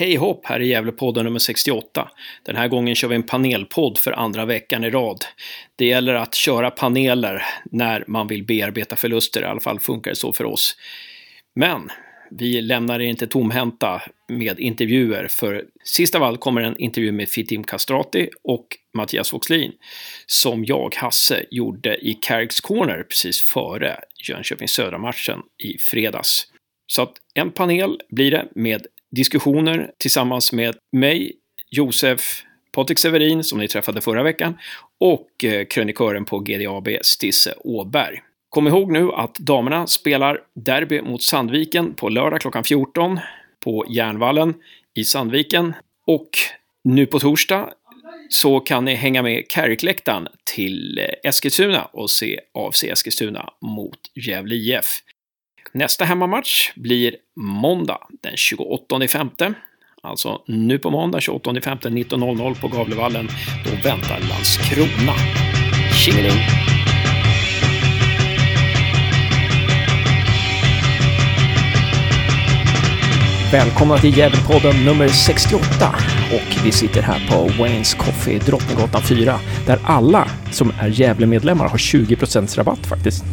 Hej hopp, här är Gävlepodden nummer 68. Den här gången kör vi en panelpodd för andra veckan i rad. Det gäller att köra paneler när man vill bearbeta förluster, i alla fall funkar det så för oss. Men vi lämnar er inte tomhänta med intervjuer, för sist av allt kommer en intervju med Fitim Kastrati och Mattias Voxlin som jag, Hasse, gjorde i Carricks Corner precis före Jönköping Södra-matchen i fredags. Så att en panel blir det med diskussioner tillsammans med mig, Josef, Patrik Severin, som ni träffade förra veckan, och eh, krönikören på GDAB, Stisse Åberg. Kom ihåg nu att damerna spelar derby mot Sandviken på lördag klockan 14 på Järnvallen i Sandviken. Och nu på torsdag så kan ni hänga med Kärrekläktaren till eh, Eskilstuna och se AFC Eskilstuna mot Gävle IF. Nästa hemmamatch blir måndag den 28 femte. Alltså nu på måndag 28 femte 19.00 på Gavlevallen. Då väntar Landskrona. Tjingeling! Välkomna till Gävlepodden nummer 68 och vi sitter här på Waynes Coffee, Drottninggatan 4, där alla som är Gävlemedlemmar har 20 rabatt faktiskt.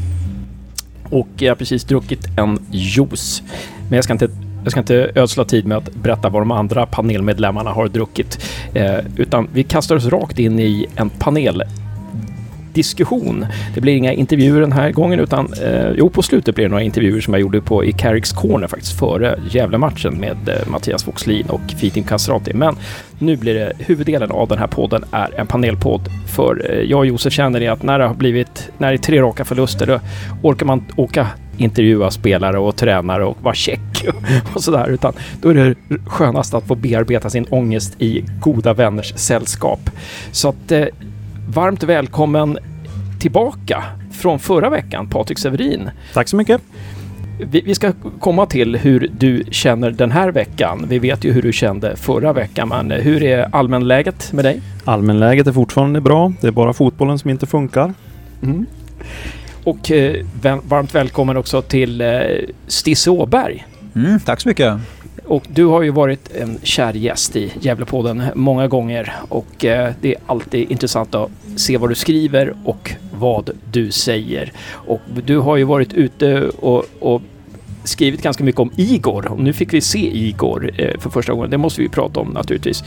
Och jag har precis druckit en juice. Men jag ska inte jag ska inte ödsla tid med att berätta vad de andra panelmedlemmarna har druckit, eh, utan vi kastar oss rakt in i en panel diskussion. Det blir inga intervjuer den här gången utan eh, jo, på slutet blir det några intervjuer som jag gjorde på i Carricks Corner faktiskt före Gävle-matchen med eh, Mattias Voxlin och Fitim Kasrati. Men nu blir det huvuddelen av den här podden är en panelpodd för eh, jag och Josef känner det att när det har blivit, när det är tre raka förluster då orkar man åka intervjua spelare och tränare och vara check och sådär. Utan då är det skönast att få bearbeta sin ångest i goda vänners sällskap. Så att eh, varmt välkommen tillbaka från förra veckan, Patrik Severin. Tack så mycket. Vi, vi, ska komma till hur du känner den här veckan. Vi vet ju hur du kände förra veckan, men hur är allmänläget med dig? Allmänläget är fortfarande bra. Det är bara fotbollen som inte funkar. Mm. Och eh, varmt välkommen också till eh, Stisse Åberg. Mm, tack så mycket. Och du har ju varit en kär gäst i Gävlepodden många gånger och eh, det är alltid intressant att se vad du skriver och vad du säger. Och du har ju varit ute och, och skrivit ganska mycket om Igor och nu fick vi se Igor eh, för första gången. Det måste vi prata om naturligtvis.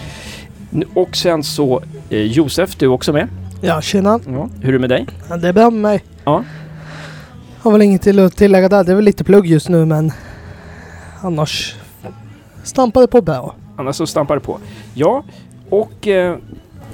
Och sen så eh, Josef, du är också med. Ja, tjena. Ja, hur är det med dig? Ja, det är bra med mig. Ja. Har väl inget till att tillägga där. Det är väl lite plugg just nu men annars stampade på bra. Annars så stampade på. Ja, och eh,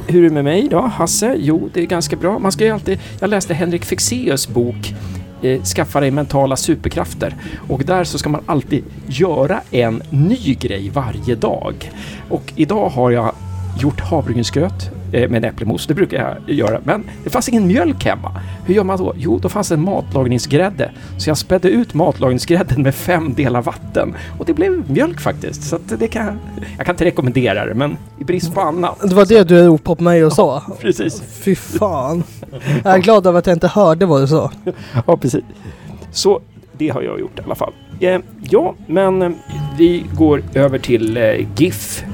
hur är det med mig då? Hasse? Jo, det är ganska bra. Man ska ju alltid... Jag läste Henrik Fexeus bok eh, Skaffa dig mentala superkrafter. Och där så ska man alltid göra en ny grej varje dag. Och idag har jag gjort havregrynsgröt Eh, med en äppelmos. Det brukar jag göra. Men det fanns ingen mjölk hemma. Hur gör man då? Jo, då fanns en matlagningsgrädde. Så jag spädde ut matlagningsgrädden med fem delar vatten. Och det blev mjölk faktiskt. Så det kan jag kan inte rekommendera det, men i brist på annat. Det var det du ropade på mig och sa? Ja, precis. Fy fan. Jag är glad över att jag inte hörde vad du sa. Ja, precis. Så det har jag gjort i alla fall. Eh, ja, men eh, vi går över till GIF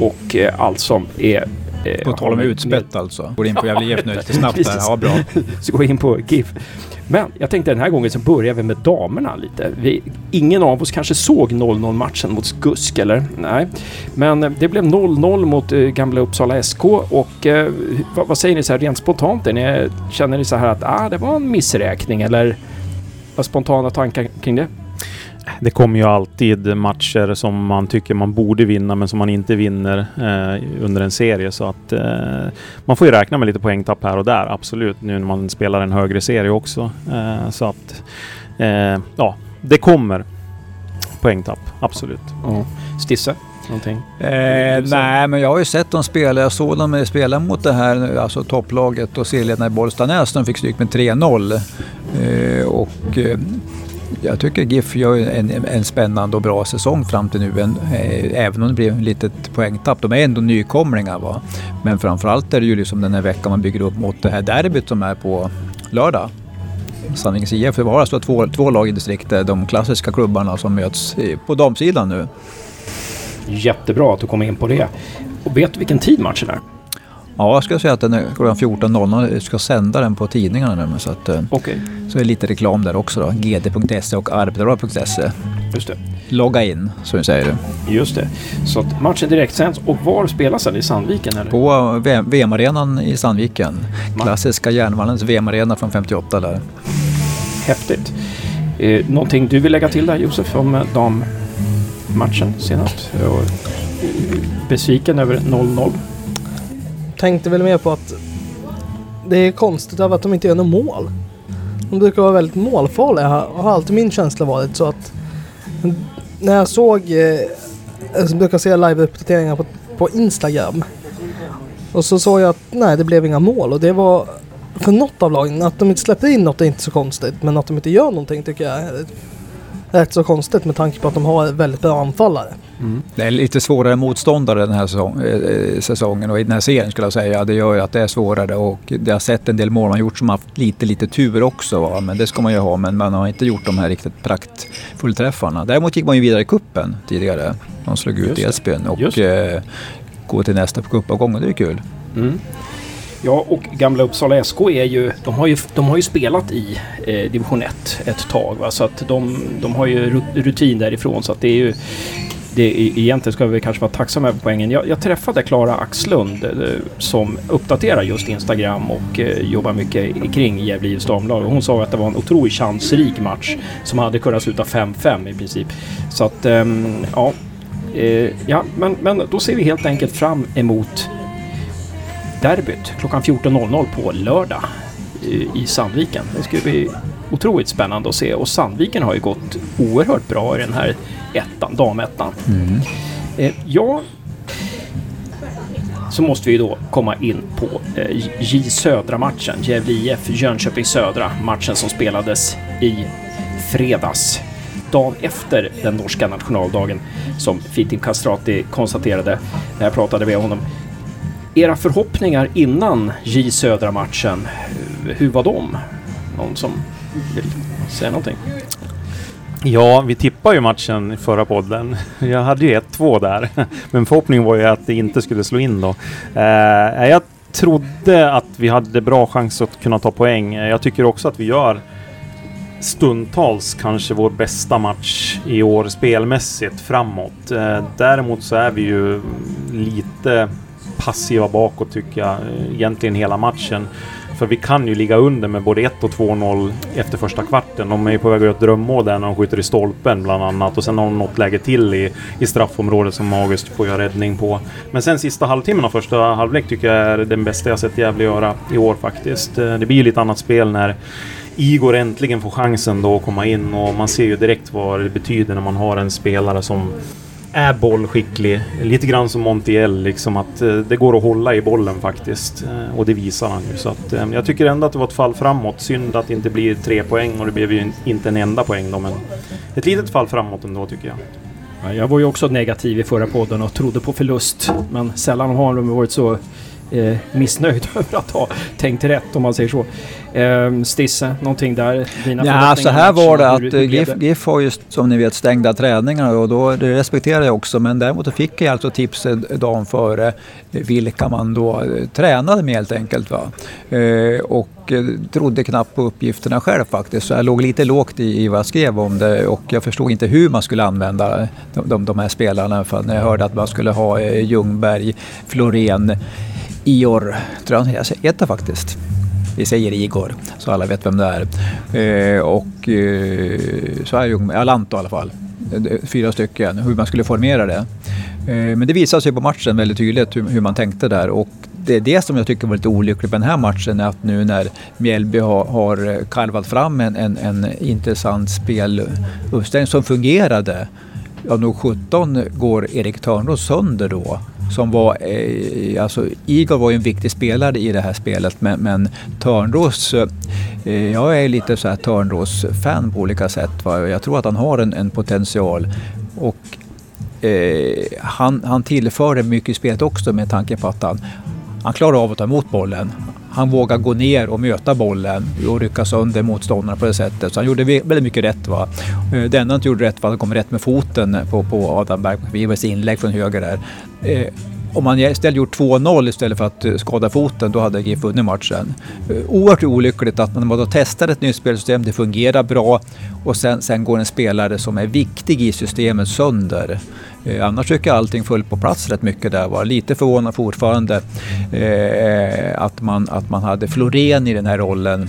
och eh, allt som är Eh, på tal om utspätt alltså. Går in på Gävle IF nu lite snabbt här. Ja, bra. Så går in på GIF. Men jag tänkte den här gången så börjar vi med damerna lite. Vi, ingen av oss kanske såg 0-0 matchen mot Skusk, eller? Nej. Men eh, det blev 0-0 mot eh, gamla Uppsala SK och eh, vad, vad, säger ni så här rent spontant? Ni, känner ni så här att ah, det var en missräkning eller vad spontana tankar kring det? Det kommer ju alltid matcher som man tycker man borde vinna men som man inte vinner eh, under en serie. Så att eh, man får ju räkna med lite poängtapp här och där, absolut. Nu när man spelar en högre serie också. Eh, så att eh, ja, det kommer poängtapp, absolut. Mm. Stisse? Någonting? Eh, nej, men jag har ju sett dem spela. Jag såg dem spela mot det här alltså topplaget och serieledarna i Bollstanäs. De fick stryk med 3-0. Eh, och eh, jag tycker GIF gör en, en spännande och bra säsong fram till nu, en, eh, även om det blir ett litet poängtapp. De är ändå nykomlingar. Va? Men framförallt är det ju liksom den här veckan man bygger upp mot det här derbyt som är på lördag. Sandvikens IF, det var alltså två, två lag i distriktet, de klassiska klubbarna som möts eh, på damsidan nu. Jättebra att du kom in på det. Och vet du vilken tid matchen är? Ja, jag skulle säga att den är klockan 14.00. Jag ska sända den på tidningarna nu. Så, att, eh, Okej, så är det lite reklam där också då. gd.se och arbetarbladet.se. just det. Logga in, som vi säger. Just det. Så att matchen direktsänds. Och var spelas den? I Sandviken eller? På V- VM-arenan i Sandviken. Klassiska Järnvallens VM-arena från 58 där. Häftigt. Eh, någonting du vill lägga till där Josef om eh, dammatchen senast? Eh, besviken över 0-0? Tänkte väl mer på att det är konstigt av att de inte gör något mål. De brukar vara väldigt målfarliga har har alltid min känsla varit så att när jag såg, eh, jag brukar se live-uppdateringar på, på Instagram och så såg jag att nej det blev inga mål och det var för något av lagen, att de inte släpper in något är inte så konstigt men att de inte gör någonting tycker jag är rätt så konstigt med tanke på att de har väldigt bra anfallare. Det är lite svårare motståndare den här säsong, eh, säsongen och i den här serien skulle jag säga. Det gör ju att det är svårare och det har sett en del mål man gjort som haft lite, lite tur också. Va? Men det ska man ju ha. Men man har inte gjort de här riktigt praktfullträffarna. Däremot gick man ju vidare i kuppen tidigare. De slog ut. Edsbyn och eh, går till nästa cupavgång och det är kul. Mm. Ja, och gamla Uppsala SK är ju, de har ju, de har ju spelat i eh, division 1 ett tag. Va? Så att de, de har ju ru- rutin därifrån. Så att det är ju, det, e- egentligen ska vi kanske vara tacksamma över poängen. Jag, jag träffade Klara Axlund eh, som uppdaterar just Instagram och eh, jobbar mycket kring Gävle IFs damlag. Hon sa att det var en otroligt chansrik match som hade kunnat sluta 5-5 i princip. Så att, ehm, ja. Eh, ja, men, men då ser vi helt enkelt fram emot derbyt klockan 14.00 på lördag i- i Sandviken. Det ska bli otroligt spännande att se och Sandviken har ju gått oerhört bra i den här ettan, damettan. Eh, ja, så måste vi då komma in på eh, J Södra-matchen. Gävle IF Jönköping Södra, matchen som spelades i fredags. Dagen efter den norska nationaldagen som Fitim Kastrati konstaterade när jag pratade med honom. Era förhoppningar innan J Södra-matchen, eh, hur var de? Någon som vill säga någonting? Ja, vi tippade ju matchen i förra podden. Jag hade ju 1-2 där. Men förhoppningen var ju att det inte skulle slå in då. Eh, eh jag trodde att vi hade bra chans att kunna ta poäng. Eh, jag tycker också att vi gör stundtals kanske vår bästa match i år spelmässigt framåt. Eh, däremot så är vi ju lite passiva bakåt tycker jag, eh, egentligen hela matchen. För vi kan ju ligga under med både 1 och 2-0 efter första kvarten. De är ju på väg att göra ett drömmål där när de skjuter i stolpen bland annat. Och sen har de något läge till i, i straffområdet som August får göra räddning på. Men sen sista halvtimmen av första halvlek tycker jag är den bästa jag sett Gävle göra i år faktiskt. Eh, det blir ju lite annat spel när Igor äntligen får chansen då att komma in och man ser ju direkt vad det betyder när man har en spelare som är bollskicklig. Lite grann som Montiel, liksom att eh, det går att hålla i bollen faktiskt. Eh, och det visar han ju. Så att, eh, jag tycker ändå att det var ett fall framåt. Synd att det inte blir tre poäng och det blev ju inte en enda poäng då, men ett litet fall framåt ändå tycker jag. Ja, jag var ju också negativ i förra podden och trodde på förlust. Men sällan har de varit så eh, missnöjd över att ha tänkt rätt om man säger så. Eh, Stisse, någonting där? Dina Ja, så här var det att hur eh, GIF? GIF har ju som ni vet stängda träningar och då, det respekterar jag också. Men däremot fick jag alltså tips eh, dagen före vilka man då eh, tränade med helt enkelt. Va? Eh, och trodde knappt på uppgifterna själv faktiskt. Så jag låg lite lågt i, i vad jag skrev om det och jag förstod inte hur man skulle använda de, de, de här spelarna. För när jag hörde att man skulle ha eh, Ljungberg, Florén, Ior, tror jag, han heter faktiskt. Vi säger Igor, så alla vet vem det är. Eh, och eh, så är Alanto i alla fall. Eh, fyra stycken, hur man skulle formera det. Eh, men det visade sig på matchen väldigt tydligt hur, hur man tänkte där. Och det är det som jag tycker var lite olyckligt med den här matchen, är att nu när Mjällby har, har karvat fram en, en, en intressant speluppställning som fungerade, ja nog 17 går Erik Törnros sönder då. Som var, eh, alltså Igor var ju en viktig spelare i det här spelet men, men Törnros, eh, jag är lite så här Törnros-fan på olika sätt. Va? Jag tror att han har en, en potential. Och eh, han, han tillförde mycket i spelet också med tanke på att han, han klarar av att ta emot bollen han vågar gå ner och möta bollen och rycka sönder motståndarna på det sättet. Så han gjorde väldigt mycket rätt. Va? Eh, det enda han inte gjorde rätt var att han kom rätt med foten på, på Adam Bergmans inlägg från höger där. Eh, om han istället gjort 2-0 istället för att eh, skada foten, då hade GIF vunnit matchen. Oerhört olyckligt att man då testar ett nytt spelsystem, det fungerar bra och sen, sen går en spelare som är viktig i systemet sönder. Eh, annars tycker jag allting föll på plats rätt mycket där. Var lite förvånad fortfarande eh, att, man, att man hade Florén i den här rollen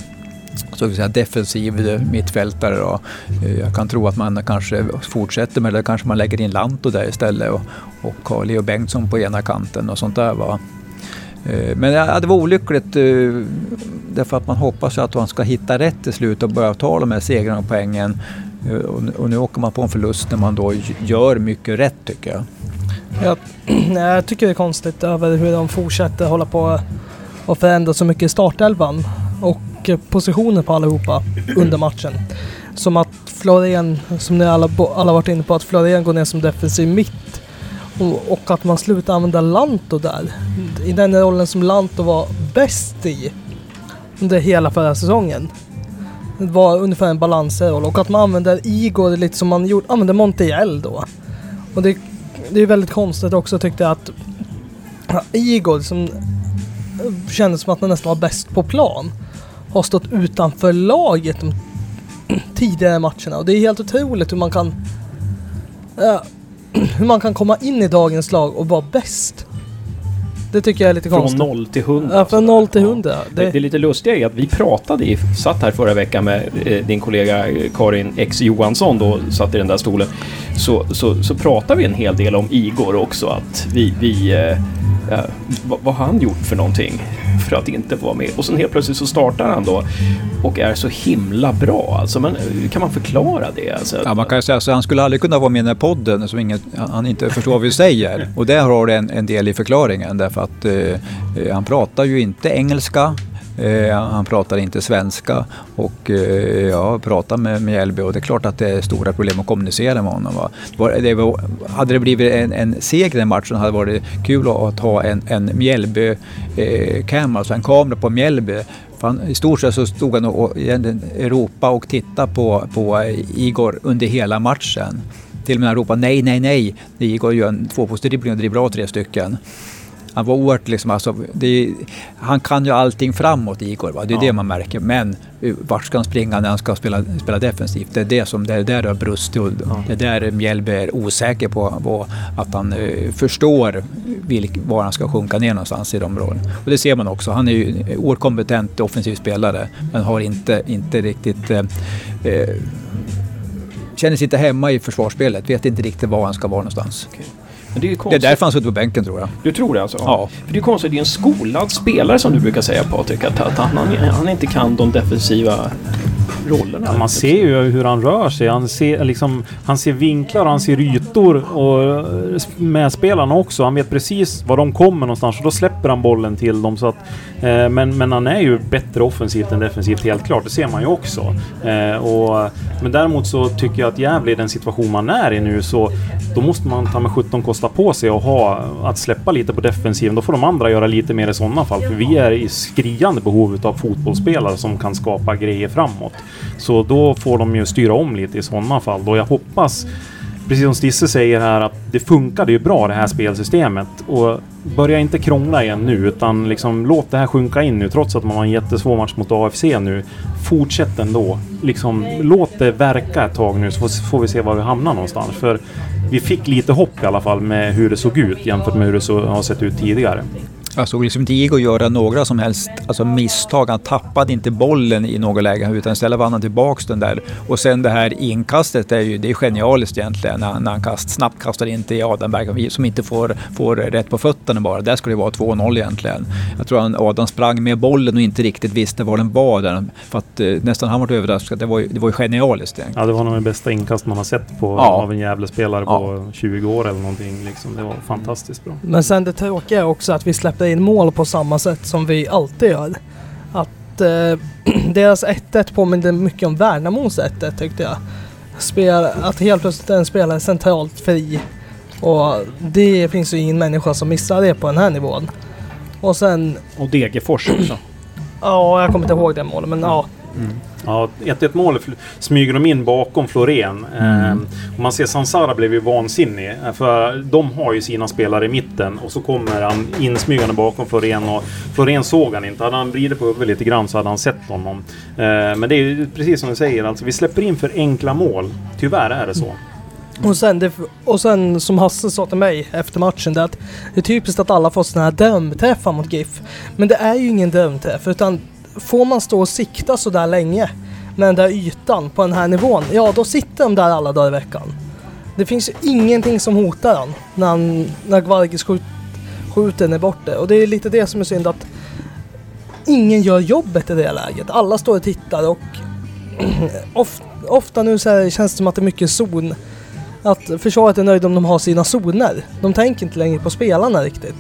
så att säga defensiv mittfältare. Då. Eh, jag kan tro att man kanske fortsätter med det, kanske man lägger in Lanto där istället och, och har Leo Bengtsson på ena kanten och sånt där. Va? Eh, men ja, det var olyckligt eh, därför att man hoppas att man ska hitta rätt till slut och börja ta de här segrarna och poängen. Eh, och nu åker man på en förlust när man då gör mycket rätt tycker jag. Jag, jag tycker det är konstigt över hur de fortsätter hålla på och förändra så mycket i startelvan. Och positioner på allihopa under matchen. Som att Florén, som ni alla, alla varit inne på, att Florén går ner som defensiv mitt. Och, och, att man slutar använda Lanto där. I den rollen som Lanto var bäst i under hela förra säsongen. Det var ungefär en balansroll och att man använder Igor lite som man gjorde, använde Montiel då. Och det, det är väldigt konstigt också tyckte jag att Igor som eh, kändes som att han nästan var bäst på plan har stått utanför laget de tidigare matcherna. Och det är helt otroligt hur man kan uh, hur man kan komma in i dagens lag och vara bäst. Det tycker jag är lite från konstigt. Från 0 till 100. Ja, från 0 till 100. Ja. Det... det är lite lustiga är att vi pratade, i, satt här förra veckan med eh, din kollega Karin X Johansson då, satt i den där stolen. Så, så, så pratade vi en hel del om Igor också, att vi, vi eh, Eh, vad, vad har han gjort för någonting för att inte vara med? Och sen helt plötsligt så startar han då och är så himla bra. Alltså, men hur kan man förklara det? Alltså, ja, man kan ju säga så han skulle aldrig kunna vara med i den här podden som ingen, han inte förstår vad vi säger. Och där har du en, en del i förklaringen därför att eh, eh han pratar ju inte engelska. Eh, han pratar inte svenska och eh, jag pratar med Mjällby och det är klart att det är stora problem att kommunicera med honom. Va? Det var, hade det blivit en, en seger i den matchen hade det varit kul att ha en, en Mjällby-cam, eh, alltså en kamera på Mjällby han, I stort sett så stod han och, i Europa och tittade på, på eh, Igor under hela matchen. Till och med han ropade nej, nej, nej. Igor gör en tvåposteribbling och dribblar av tre stycken han var oerhört liksom, alltså, det, han kan ju allting framåt Igor, va? det är ja. det man märker. Men eh, vart ska han springa när han ska spela, spela defensivt? Det är det som det är där det har brustit och ja. det är där Mjällby är osäker på, på att han uh, förstår vilk, var han ska sjunka ner någonstans i de rollen. Och det ser man också. Han är ju oerhört kompetent offensiv spelare men har inte, inte riktigt uh, uh, känner sig inte hemma i försvarsspelet, vet inte riktigt var han ska vara någonstans. Okay. Men det, är konstigt. det är därför han suttit på bänken tror jag. Du tror det alltså? Ja. För det är konstigt, det är en skolad spelare som du brukar säga Patrik, att, att han, han inte kan de defensiva rollerna. Ja, man ser ju hur han rör sig. Han ser, liksom, han ser vinklar och han ser ytor och eh, med spelarna också. Han vet precis var de kommer någonstans och då släpper han bollen till dem. Så att, eh, men, men han är ju bättre offensivt än defensivt, helt klart. Det ser man ju också. Eh, och, men däremot så tycker jag att Gävle i den situation man är i nu så då måste man ta med 17 kosta på sig och ha att släppa lite på defensiven. Då får de andra göra lite mer i sådana fall. För vi är i skriande behov av fotbollsspelare som kan skapa grejer framåt. Så då får de ju styra om lite i sådana fall. Då jag hoppas, precis som Stisse säger här, att det funkade ju bra det här spelsystemet. Och börja inte krångla igen nu, utan liksom låt det här sjunka in nu, trots att man har en jättesvår match mot AFC nu. Fortsätt ändå. Liksom, låt det verka ett tag nu, så får vi se var vi hamnar någonstans. För vi fick lite hopp i alla fall med hur det såg ut jämfört med hur det så, har sett ut tidigare. Jag såg liksom inte Igor göra några som helst alltså misstag. Han tappade inte bollen i något läge utan istället vann han tillbaks den där. Och sen det här inkastet är ju det är genialiskt egentligen när, när han kast, snabbt kastar in till Adamberg som inte får, får rätt på fötterna bara. Där skulle det vara 2-0 egentligen. Jag tror att Adam sprang med bollen och inte riktigt visste var den var där. För att eh, nästan han var överraskad. Det var ju, det var ju genialiskt egentligen. Ja, det var nog det bästa inkast man har sett på, ja. av en jävla spelare ja. på 20 år eller någonting. Liksom. Det var fantastiskt bra. Men sen det tråkiga är också att vi släppte in mål på samma sätt som vi alltid gör. Att eh, deras 1-1 påminner mycket om Värnamos 1-1 tyckte jag. Spel, att helt plötsligt en spelare centralt fri. Och det finns ju ingen människa som missar det på den här nivån. Och sen... Och Degerfors också. Ja, jag kommer inte ihåg det målet, men ja. Ja, 1-1 målet fl- smyger de in bakom Florén. Eh, och man ser Sansara blev ju vansinnig. eh, För de har ju sina spelare i mitten och så kommer han insmygande bakom Florén och Florén såg han inte. Hade han vridit på huvudet lite grann så hade han sett honom. Eh, men det är ju precis som du säger, alltså vi släpper in för enkla mål. Tyvärr är det så. Och sen, det, och sen som Hasse sa till mig efter matchen, det är att det är typiskt att alla får sådana här drömträffar mot GIF. Men det är ju ingen drömträff, utan får man stå och sikta så där länge med den där ytan på den här nivån, ja då sitter de där alla dagar i veckan. Det finns ju ingenting som hotar han när, han, när Gvargis skjut, skjuter ner bort. Och det är lite det som är synd att ingen gör jobbet i det läget. Alla står och tittar och ofta, ofta nu så här känns det som att det är mycket zon. Att försvaret är nöjda om de har sina zoner. De tänker inte längre på spelarna riktigt.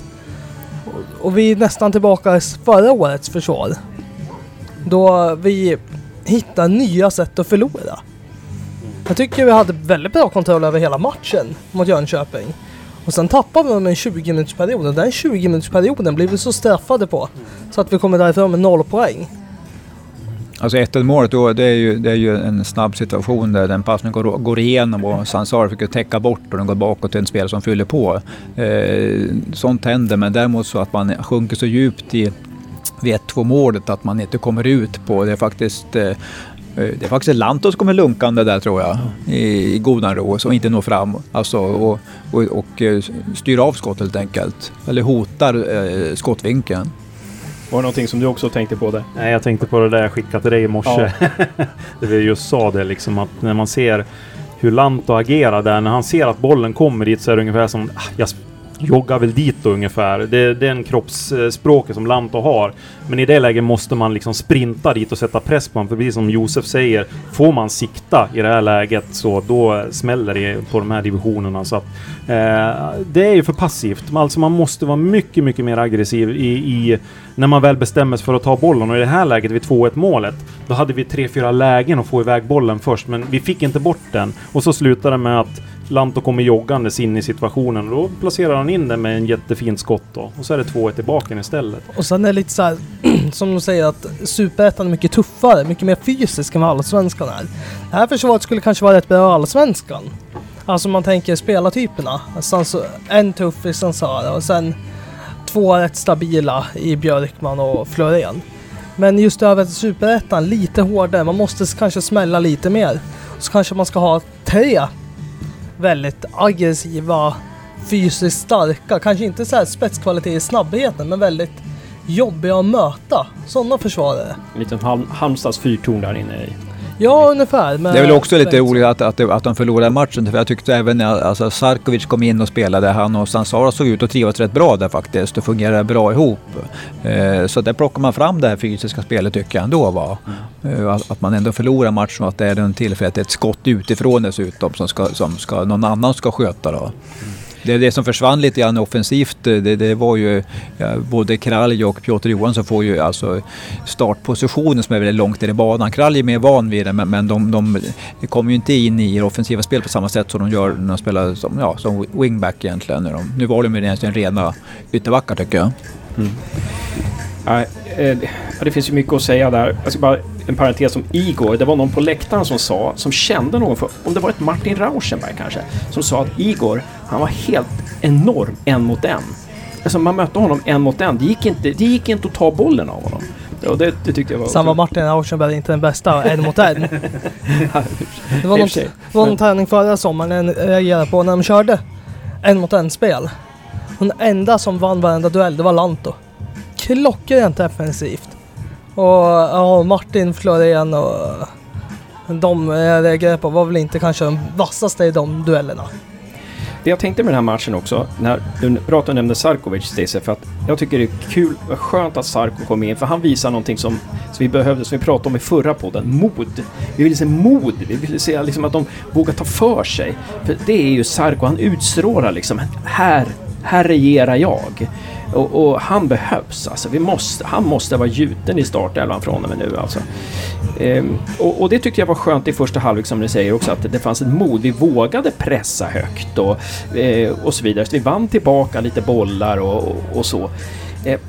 Och vi är nästan tillbaka i förra årets försvar. Då vi hittar nya sätt att förlora. Jag tycker vi hade väldigt bra kontroll över hela matchen mot Jönköping. Och sen tappade vi dem en 20 minutsperiod och den 20 minutsperioden blir vi så straffade på. Så att vi kommer därifrån med noll poäng. Alltså 1 målet då, det är, ju, det är ju en snabb situation där den passningen går, går igenom och Sansar fick täcka bort och den går bakåt till en spelare som fyller på. Eh, sånt händer, men däremot så att man sjunker så djupt i vid 1-2 målet att man inte kommer ut på. Det är faktiskt eh, det är faktiskt Lantos som kommer lunkande där tror jag, i, i godan ro och inte når fram. Alltså, och, och, och eh, styr av skott helt enkelt. Eller hotar eh, skottvinkeln. Var det någonting som du också tänkte på där? Nej, jag tänkte på det där jag skickade till dig i morse. Ja. det vi just sa det liksom att när man ser hur Lanto agerar där, när han ser att bollen kommer dit så är det ungefär som ah, jag joggar väl dit då ungefär. Det, det är den kroppsspråket som Lanto har. Men i det läget måste man liksom sprinta dit och sätta press på honom. För precis som Josef säger, får man sikta i det här läget så då smäller det på de här divisionerna. Så att, eh, det är ju för passivt. Alltså man måste vara mycket, mycket mer aggressiv i, i när man väl bestämmer sig för att ta bollen. Och i det här läget vid 2-1 målet, då hade vi 3-4 lägen att få iväg bollen först, men vi fick inte bort den. Och så slutade det med att Lanto kommer joggandes in i situationen och då placerar han in den med en jättefint skott då. Och så är det 2-1 i baken istället. Och sen är det lite så här, som de säger att Superettan är mycket tuffare, mycket mer fysisk än vad Allsvenskan är. Det här försvaret skulle kanske vara rätt bra i Allsvenskan. Alltså man tänker spelartyperna. Alltså en tuff i Sansara och sen två rätt stabila i Björkman och Florén. Men just över Superettan, lite hårdare. Man måste kanske smälla lite mer. Så kanske man ska ha tre väldigt aggressiva, fysiskt starka, kanske inte så här spetskvalitet i snabbheten, men väldigt jobbiga att möta. Sådana försvarare. En liten Halm Halmstads fyrtorn där inne i. Ja, ungefär. med Det är väl också lite roligt att, att, att de förlorade matchen. För jag tyckte även när alltså Sarkovic kom in och spelade, han och Sansara såg ut att trivas rätt bra där faktiskt. Och fungerade bra ihop. Eh, så där plockar man fram det här fysiska spelet tycker jag ändå. Va? Eh, att, att man ändå förlorar matchen och att det är en tillfället ett skott utifrån dessutom som, ska, som ska, någon annan ska sköta. Då. Det, det som försvann lite grann offensivt, eh, det, det var ju ja, både Kralj och Piotr Johansson får ju alltså startpositionen som är väldigt långt ner i banan. Kralj är mer van vid det men, men de, de kommer ju inte in i det offensiva spel på samma sätt som de gör när de spelar som, ja, som wingback egentligen. Nu, de, nu var de ju egentligen rena ytterbackar tycker jag. Mm. ja, eh, det finns ju mycket att säga där. Jag ska bara en parentes om Igor. Det var någon på läktaren som sa, som kände någon, för, om det var ett Martin Rauschenberg kanske, som sa att Igor, han var helt enorm en mot en. Alltså man mötte honom en mot en. Det gick inte, det gick inte att ta bollen av honom. Och det, det tyckte jag var... Sen var Martin Rauschenberg inte den bästa en mot en. Det var, någon, för sig. det var någon träning förra sommaren jag reagerade på när de körde en mot en spel. Den enda som vann varenda duell, det var Lanto. Klockrent defensivt. Och ja, Martin Florén och de jag reagerade på var väl inte kanske de vassaste i de duellerna. Det jag tänkte med den här matchen också, när du nämnde Sarkovic Stacey, för att jag tycker det är kul skönt att Sarko kom in, för han visar någonting som, som vi behövde, som vi pratade om i förra podden, mod. Vi ville se mod, vi ville se liksom att de vågar ta för sig. För det är ju Sarko, han utstrålar liksom, här, här regerar jag. Och, och han behövs alltså. Vi måste, han måste vara gjuten i startelvan från och med nu alltså. Ehm, och, och det tyckte jag var skönt i första halvlek som ni säger också, att det fanns ett mod. Vi vågade pressa högt och, eh, och så vidare. Så vi vann tillbaka lite bollar och, och, och så. Ehm,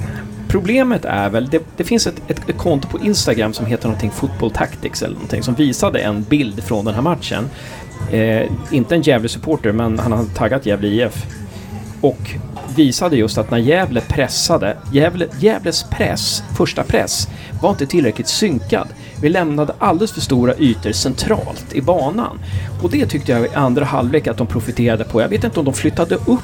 Problemet är väl, det, det finns ett, ett, ett konto på Instagram som heter någonting Football Tactics eller någonting som visade en bild från den här matchen. Eh, inte en Gävle-supporter, men han hade taggat Gävle IF. Och visade just att när Gävle pressade, Gävle, Gävles press, första press, var inte tillräckligt synkad. Vi lämnade alldeles för stora ytor centralt i banan. Och det tyckte jag i andra halvlek att de profiterade på. Jag vet inte om de flyttade upp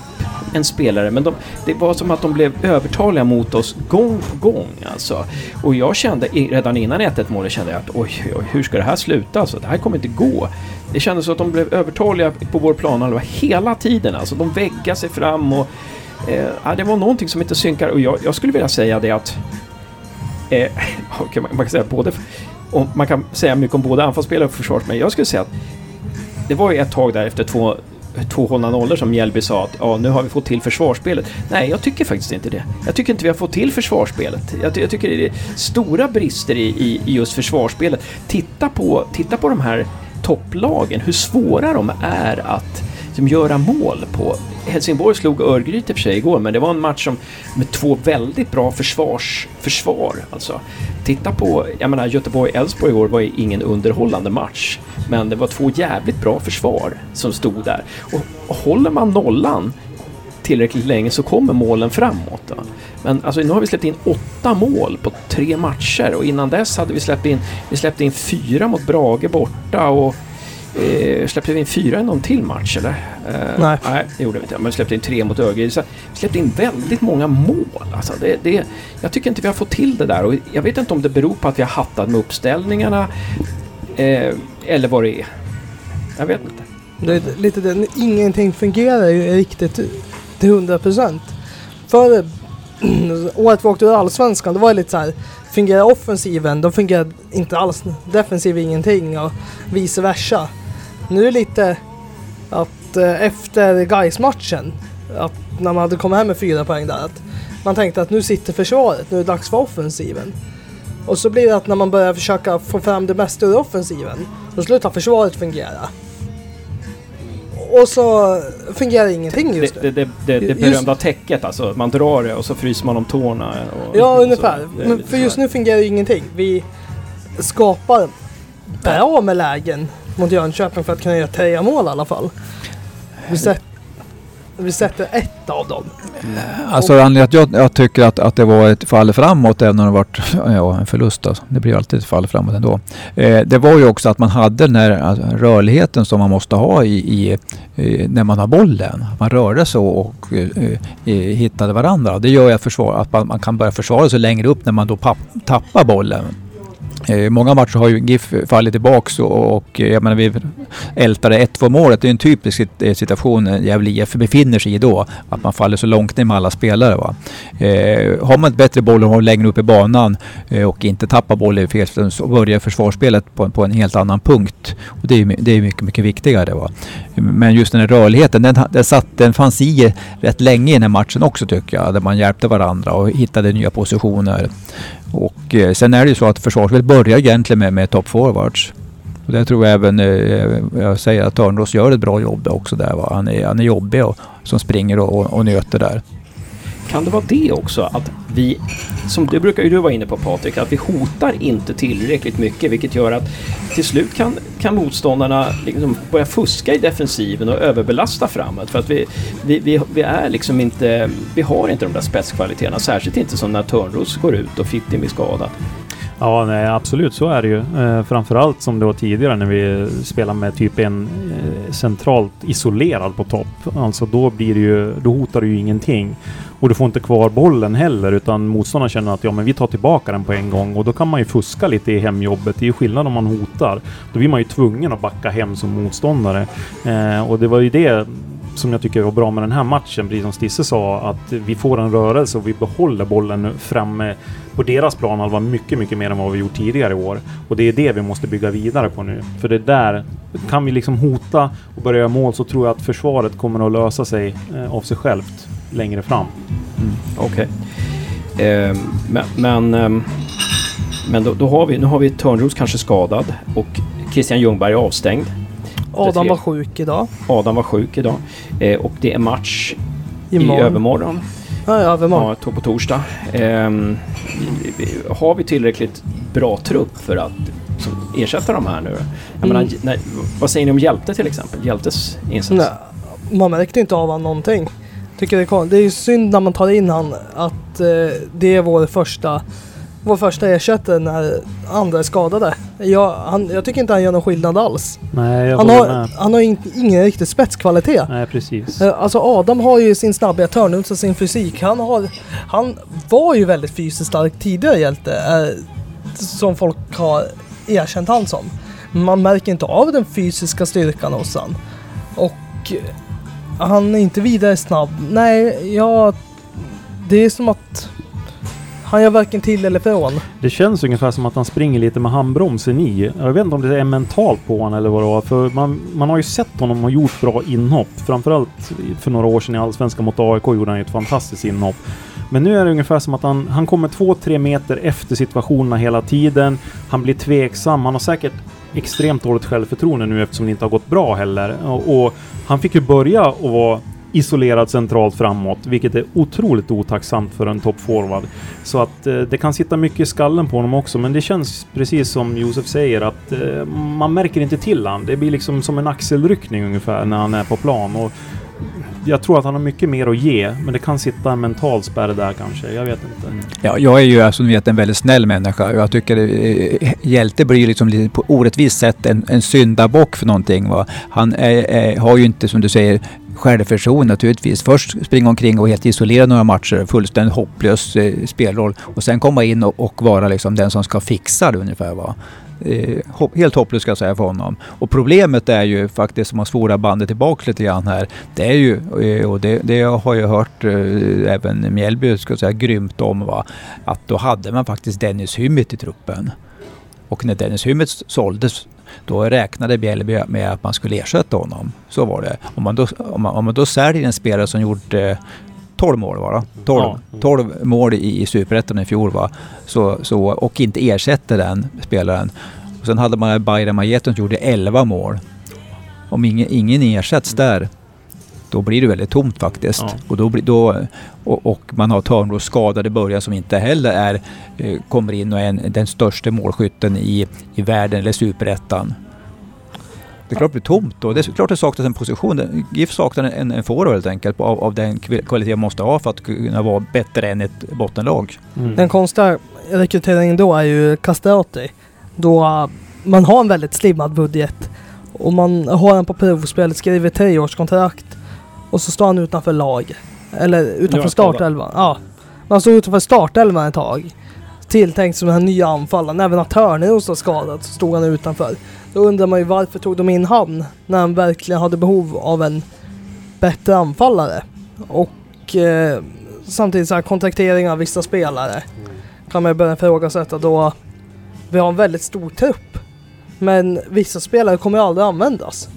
en spelare, men de, det var som att de blev övertaliga mot oss gång på gång. Alltså. Och jag kände redan innan 1-1 målet kände jag att oj, oj, hur ska det här sluta? Alltså, det här kommer inte gå. Det kändes som att de blev övertaliga på vår plan alltså, hela tiden. Alltså, de väggade sig fram och eh, det var någonting som inte synkar. Och jag, jag skulle vilja säga det att eh, man, kan säga både om, man kan säga mycket om både anfallsspelare och försvarsspelare. Jag skulle säga att det var ju ett tag där efter två, två hållna nollor som Mjällby sa att ja, nu har vi fått till försvarsspelet. Nej, jag tycker faktiskt inte det. Jag tycker inte vi har fått till försvarsspelet. Jag, jag tycker det är stora brister i, i, i, just försvarsspelet. Titta på, titta på de här topplagen, hur svåra de är att som göra mål på. Helsingborg slog Örgryte för sig igår, men det var en match som, med två väldigt bra försvars, försvar. Alltså, titta på, jag menar Göteborg-Elfsborg igår var ju ingen underhållande match. Men det var två jävligt bra försvar som stod där. Och, och håller man nollan tillräckligt länge så kommer målen framåt. Då. Men alltså, nu har vi släppt in åtta mål på tre matcher och innan dess hade vi släppt in, vi släppte in fyra mot Brage borta och Eh, släppte vi in fyra i någon till match eller? Eh, nej. Nej, det gjorde vi inte. Men vi släppte in tre mot Örgryte. Vi släppte in väldigt många mål. Alltså det, det, jag tycker inte vi har fått till det där och jag vet inte om det beror på att vi har hattat med uppställningarna eh, eller vad det är. Jag vet inte. Det lite det. Ingenting fungerar ju riktigt till hundra procent. För året vi åkte ur Allsvenskan, då var det lite så här fungerar offensiven, då fungerar inte alls defensiv ingenting och vice versa. Nu är det lite att eh, efter gais matchen att när man hade kommit hem med fyra poäng där, att man tänkte att nu sitter försvaret, nu är det dags för offensiven. Och så blir det att när man börjar försöka få fram det bästa ur offensiven, då slutar försvaret fungera. Och så fungerar ingenting just nu. Det, det, det, det berömda just... täcket alltså, man drar det och så fryser man om tårna. Och, ja, ungefär. Men för just nu fungerar ingenting. Vi skapar bra med lägen mot Jönköping för att kunna göra tre mål i alla fall. Vi, sätt, vi sätter ett av dem. Alltså anledningen att jag, jag, tycker att, att det var ett fall framåt även om det varit ja, en förlust. Alltså. Det blir alltid ett fall framåt ändå. Eh, det var ju också att man hade den här alltså, rörligheten som man måste ha i, i, i, när man har bollen. Man rörde sig och eh, hittade varandra. Det gör ju att, försvar, att man, man, kan börja försvara sig längre upp när man då papp, tappar bollen. Eh, många matcher har ju GIF fallit tillbaks och, och eh, jag menar vi ältade 1-2 målet. Det är en typisk eh, situation Gävle IF befinner sig i då. Att man faller så långt ner med alla spelare. Va? Eh, har man ett bättre bollområde längre upp i banan eh, och inte tappar bollen i fel så börjar försvarsspelet på, på en helt annan punkt. Och det är, det är mycket, mycket viktigare. Va? Men just den här rörligheten, den, den, satt, den fanns i rätt länge i den här matchen också tycker jag. Där man hjälpte varandra och hittade nya positioner. Och eh, sen är det ju så att försvarsspelet börjar egentligen med, med top forwards. Och det tror jag även, eh, eh, jag säger att Törnros gör ett bra jobb också där. Va? Han, är, han är jobbig och, som springer och, och, och nöter där. Kan det vara det också att vi, som det brukar ju du vara inne på Patrik, att vi hotar inte tillräckligt mycket vilket gör att till slut kan, kan motståndarna liksom börja fuska i defensiven och överbelasta framåt för att vi, vi, vi, vi, är liksom inte, vi har inte de där spetskvaliteterna, särskilt inte som när Törnros går ut och Fittim blir skadad. Ja, nej, absolut så är det ju. Eh, framförallt som det var tidigare när vi spelade med typ en eh, centralt isolerad på topp. Alltså då blir det ju, då hotar du ju ingenting. Och du får inte kvar bollen heller utan motståndaren känner att ja men vi tar tillbaka den på en gång och då kan man ju fuska lite i hemjobbet. Det är ju skillnad om man hotar. Då blir man ju tvungen att backa hem som motståndare. Eh, och det var ju det som jag tycker var bra med den här matchen, precis som Stisse sa, att vi får en rörelse och vi behåller bollen framme på deras planhalva mycket, mycket mer än vad vi gjort tidigare i år. Och det är det vi måste bygga vidare på nu. För det där, kan vi liksom hota och börja göra mål så tror jag att försvaret kommer att lösa sig eh, av sig självt längre fram. Mm, Okej. Okay. Eh, men men, eh, men då, då, har vi, nu har vi Törnros kanske skadad och Christian Ljungberg är avstängd. Adam var sjuk idag. Adam var sjuk idag. Eh, och det är match Imorgon. i övermorgon. Ja, ja, övermorgon. Ja, to- på torsdag. Ehm, har vi tillräckligt bra trupp för att ersätta de här nu? Jag Mm. menar, när, vad säger ni om Hjälte till exempel? Hjältes insats? Nej, man märkte inte av han någonting. Tycker det, är, kon- det är ju synd när man tar in han att eh, det är vår första, vår första ersättare när andra är skadade. Jag, han, jag tycker inte han gör någon skillnad alls. Nej, jag Han håller har, med. han har in, ingen riktig spetskvalitet. Nej, precis. Eh, Alltså Adam har ju sin snabbhet, Törnroth och sin fysik. Han, har, han var ju väldigt fysiskt stark tidigare hjälte. Eh, som folk har erkänt han som. Man märker inte av den fysiska styrkan hos han. Och han är inte vidare snabb. Nej, jag... Det är som att han gör varken till eller från. Det känns ungefär som att han springer lite med handbromsen i. Jag vet inte om det är mentalt på honom eller vad det var. För man, man har ju sett honom ha gjort bra inhopp. Framförallt för några år sedan i Allsvenskan mot AIK gjorde han ju ett fantastiskt inhopp. Men nu är det ungefär som att han, han kommer två, tre meter efter situationerna hela tiden. Han blir tveksam. Han har säkert extremt dåligt självförtroende nu eftersom det inte har gått bra heller. Och, och han fick ju börja att vara isolerad centralt framåt, vilket är otroligt otacksamt för en toppforward. Så att eh, det kan sitta mycket i skallen på honom också, men det känns precis som Josef säger att eh, man märker inte till han. Det blir liksom som en axelryckning ungefär när han är på plan. Och jag tror att han har mycket mer att ge, men det kan sitta en mental spärr där kanske. Jag vet inte. Mm. Ja, jag är ju som ni vet, en väldigt snäll människa. Jag tycker eh, eh, Hjälte blir liksom lite på orättvist sätt en, en syndabock för någonting. Va? Han är, är, har ju inte, som du säger, självförtroende naturligtvis. Först springa omkring och helt isolera några matcher, fullständigt hopplös eh, spelroll. Och sen komma in och, och vara liksom den som ska fixa det ungefär. Va? Eh, hopp, helt hopplöst ska jag säga för honom. Och problemet är ju faktiskt, om man svåra bandet tillbaka lite grann här, det är ju, eh, och det, det har jag hört eh, även Mjällby ska jag säga grymt om, va? att då hade man faktiskt Dennis Hymmet i truppen. Och när Dennis Hymmet såldes då räknade Mjällby med att man skulle ersätta honom. Så var det. Om man då, om man, om man då säljer en spelare som gjort eh, 12 mål va? 12, Ja. 12 mål i, i Superettan i fjol va? Så, så, och inte ersätter den spelaren. Och sen hade man Bayram Majeten som gjorde 11 mål. Om ingen, ingen ersätts där då blir det väldigt tomt faktiskt. Ja. Och, då då, och, och man har Törnros skadade början som inte heller är, eh, kommer in och är en, den största målskytten i, i världen eller superettan. Det är klart det blir tomt då. Det är klart det saknas en position. GIF saknar en, en forward helt enkelt av, av den kv- kvalitet man måste ha för att kunna vara bättre än ett bottenlag. Mm. Den konstiga rekryteringen då är ju Castellati. Då uh, man har en väldigt slimmad budget. Och man har en på provspel, skriver treårskontrakt. Och så står han utanför lag. Eller utanför startelvan. Ja. Man står utanför startelvan ett tag. Tilltänkt som den här nya anfallaren. Även när Törneros var skadad så stod han utanför. Då undrar man ju varför tog de in han? När han verkligen hade behov av en bättre anfallare. Och eh, samtidigt så här kontraktering av vissa spelare kan man ju börja ifrågasätta då vi har en väldigt stor trupp. Men vissa spelare kommer aldrig användas.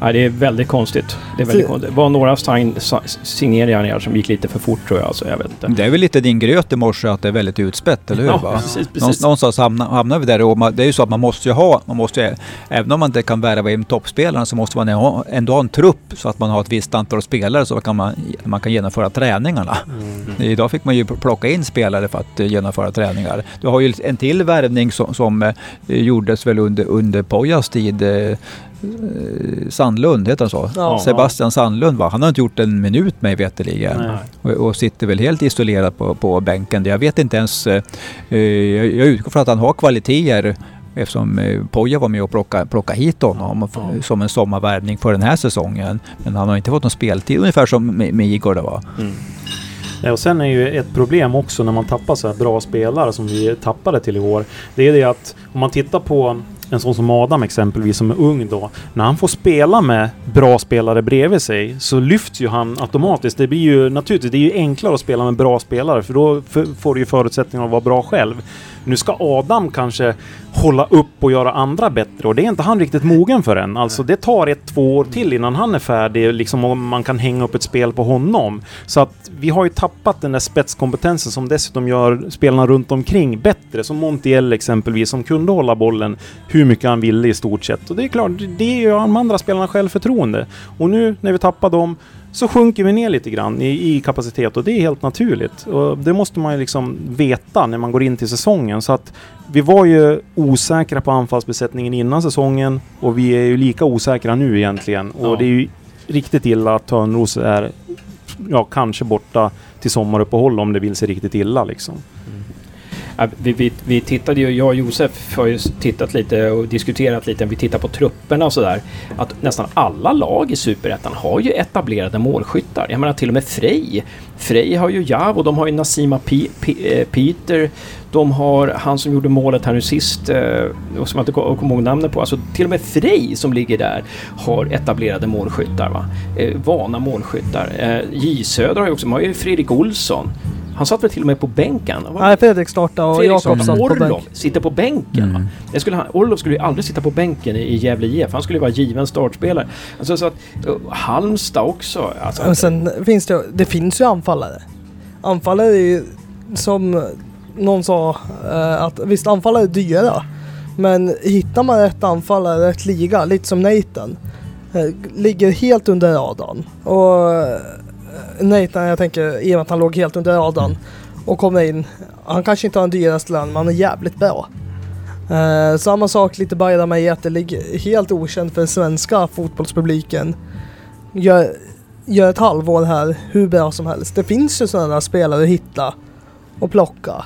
Nej, det är väldigt konstigt. Det, är väldigt konstigt. det var några sign, signeringar som gick lite för fort tror jag. Alltså, jag vet inte. Det är väl lite din gröt i morse att det är väldigt utspätt, eller hur? Ja, va? precis, precis. någonstans hamnar, hamnar vi där och man, det är ju så att man måste ju ha, man måste ju, även om man inte kan värva in toppspelarna så måste man ha, ändå ha en trupp så att man har ett visst antal spelare så kan man, man kan genomföra träningarna. Idag fick man ju plocka in spelare för att eh, genomföra träningar. Du har ju en till värvning som, som eh, gjordes väl under, under Pojas tid. Eh, Sandlund, heter han så? Ja. Sebastian Sandlund va? Han har inte gjort en minut mig veterligen. Och, och sitter väl helt isolerad på, på bänken. Jag vet inte ens... Eh, eh, jag jag utgår från att han har kvaliteter eftersom eh, Poja var med och plockade, plockade hit honom f- som en sommarvärvning för den här säsongen. Men han har inte fått någon speltid, ungefär som med, med Igor då va? Ja, och sen är ju ett problem också när man tappar så här bra spelare som vi tappade till i år. Det är det att om man tittar på en sån som Adam exempelvis som är ung då. När han får spela med bra spelare bredvid sig så lyfts ju han automatiskt. Det blir ju naturligtvis det är ju enklare att spela med bra spelare för då får du ju förutsättningar att vara bra själv. Nu ska Adam kanske hålla upp och göra andra bättre och det är inte han riktigt mogen för än. Alltså det tar ett, två år till innan han är färdig liksom om man kan hänga upp ett spel på honom. Så att vi har ju tappat den där spetskompetensen som dessutom gör spelarna runt omkring bättre. Som Montiel exempelvis som kunde hålla bollen hur mycket han ville i stort sett. Och det är klart, det ger ju de andra spelarna självförtroende. Och nu när vi tappar dem så sjunker vi ner lite grann i, i kapacitet och det är helt naturligt. Och det måste man ju liksom veta när man går in till säsongen. Så att vi var ju osäkra på anfallsbesättningen innan säsongen och vi är ju lika osäkra nu egentligen. Och Ja. det är ju riktigt illa att Törnros är ja, kanske borta till sommaruppehåll om det vill sig riktigt illa liksom. Vi, vi, vi tittade ju, jag och Josef har ju tittat lite och diskuterat lite, vi tittar på trupperna och sådär. Att nästan alla lag i Superettan har ju etablerade målskyttar. Jag menar till och med Frej. Frej har ju Jav och de har ju Nassima, P- P- eh, Peter. De har han som gjorde målet här nu sist, eh, och som jag inte kommer ihåg namnet på. Alltså till och med Frej som ligger där har etablerade målskyttar. Va? Eh, vana målskyttar. J Söder har ju också, de har ju Fredrik Olsson. Han satt väl till och med på bänken? Nej, Fredrik startade och Fredrik Jakob satt på bänk. sitter på bänken. Mm. Det skulle han, Orlov skulle ju aldrig sitta på bänken i, i Gävle IF. Han skulle ju vara given startspelare. Alltså, så att, Halmstad också. Alltså, Men sen finns det, det finns ju anfallare. Anfallare är ju som någon sa eh, att visst anfallare är dyra. Men hittar man rätt anfallare, rätt liga, lite som Nathan. eh, Ligger helt under radarn. Och Nathan, jag tänker i och med att han låg helt under radarn och kommer in. Han kanske inte har den dyraste lönen men han är jävligt bra. Eh, samma sak lite Bayram Ayete, ligger helt okänd för den svenska fotbollspubliken. Gör, gör ett halvår här hur bra som helst. Det finns ju sådana spelare att hitta och plocka.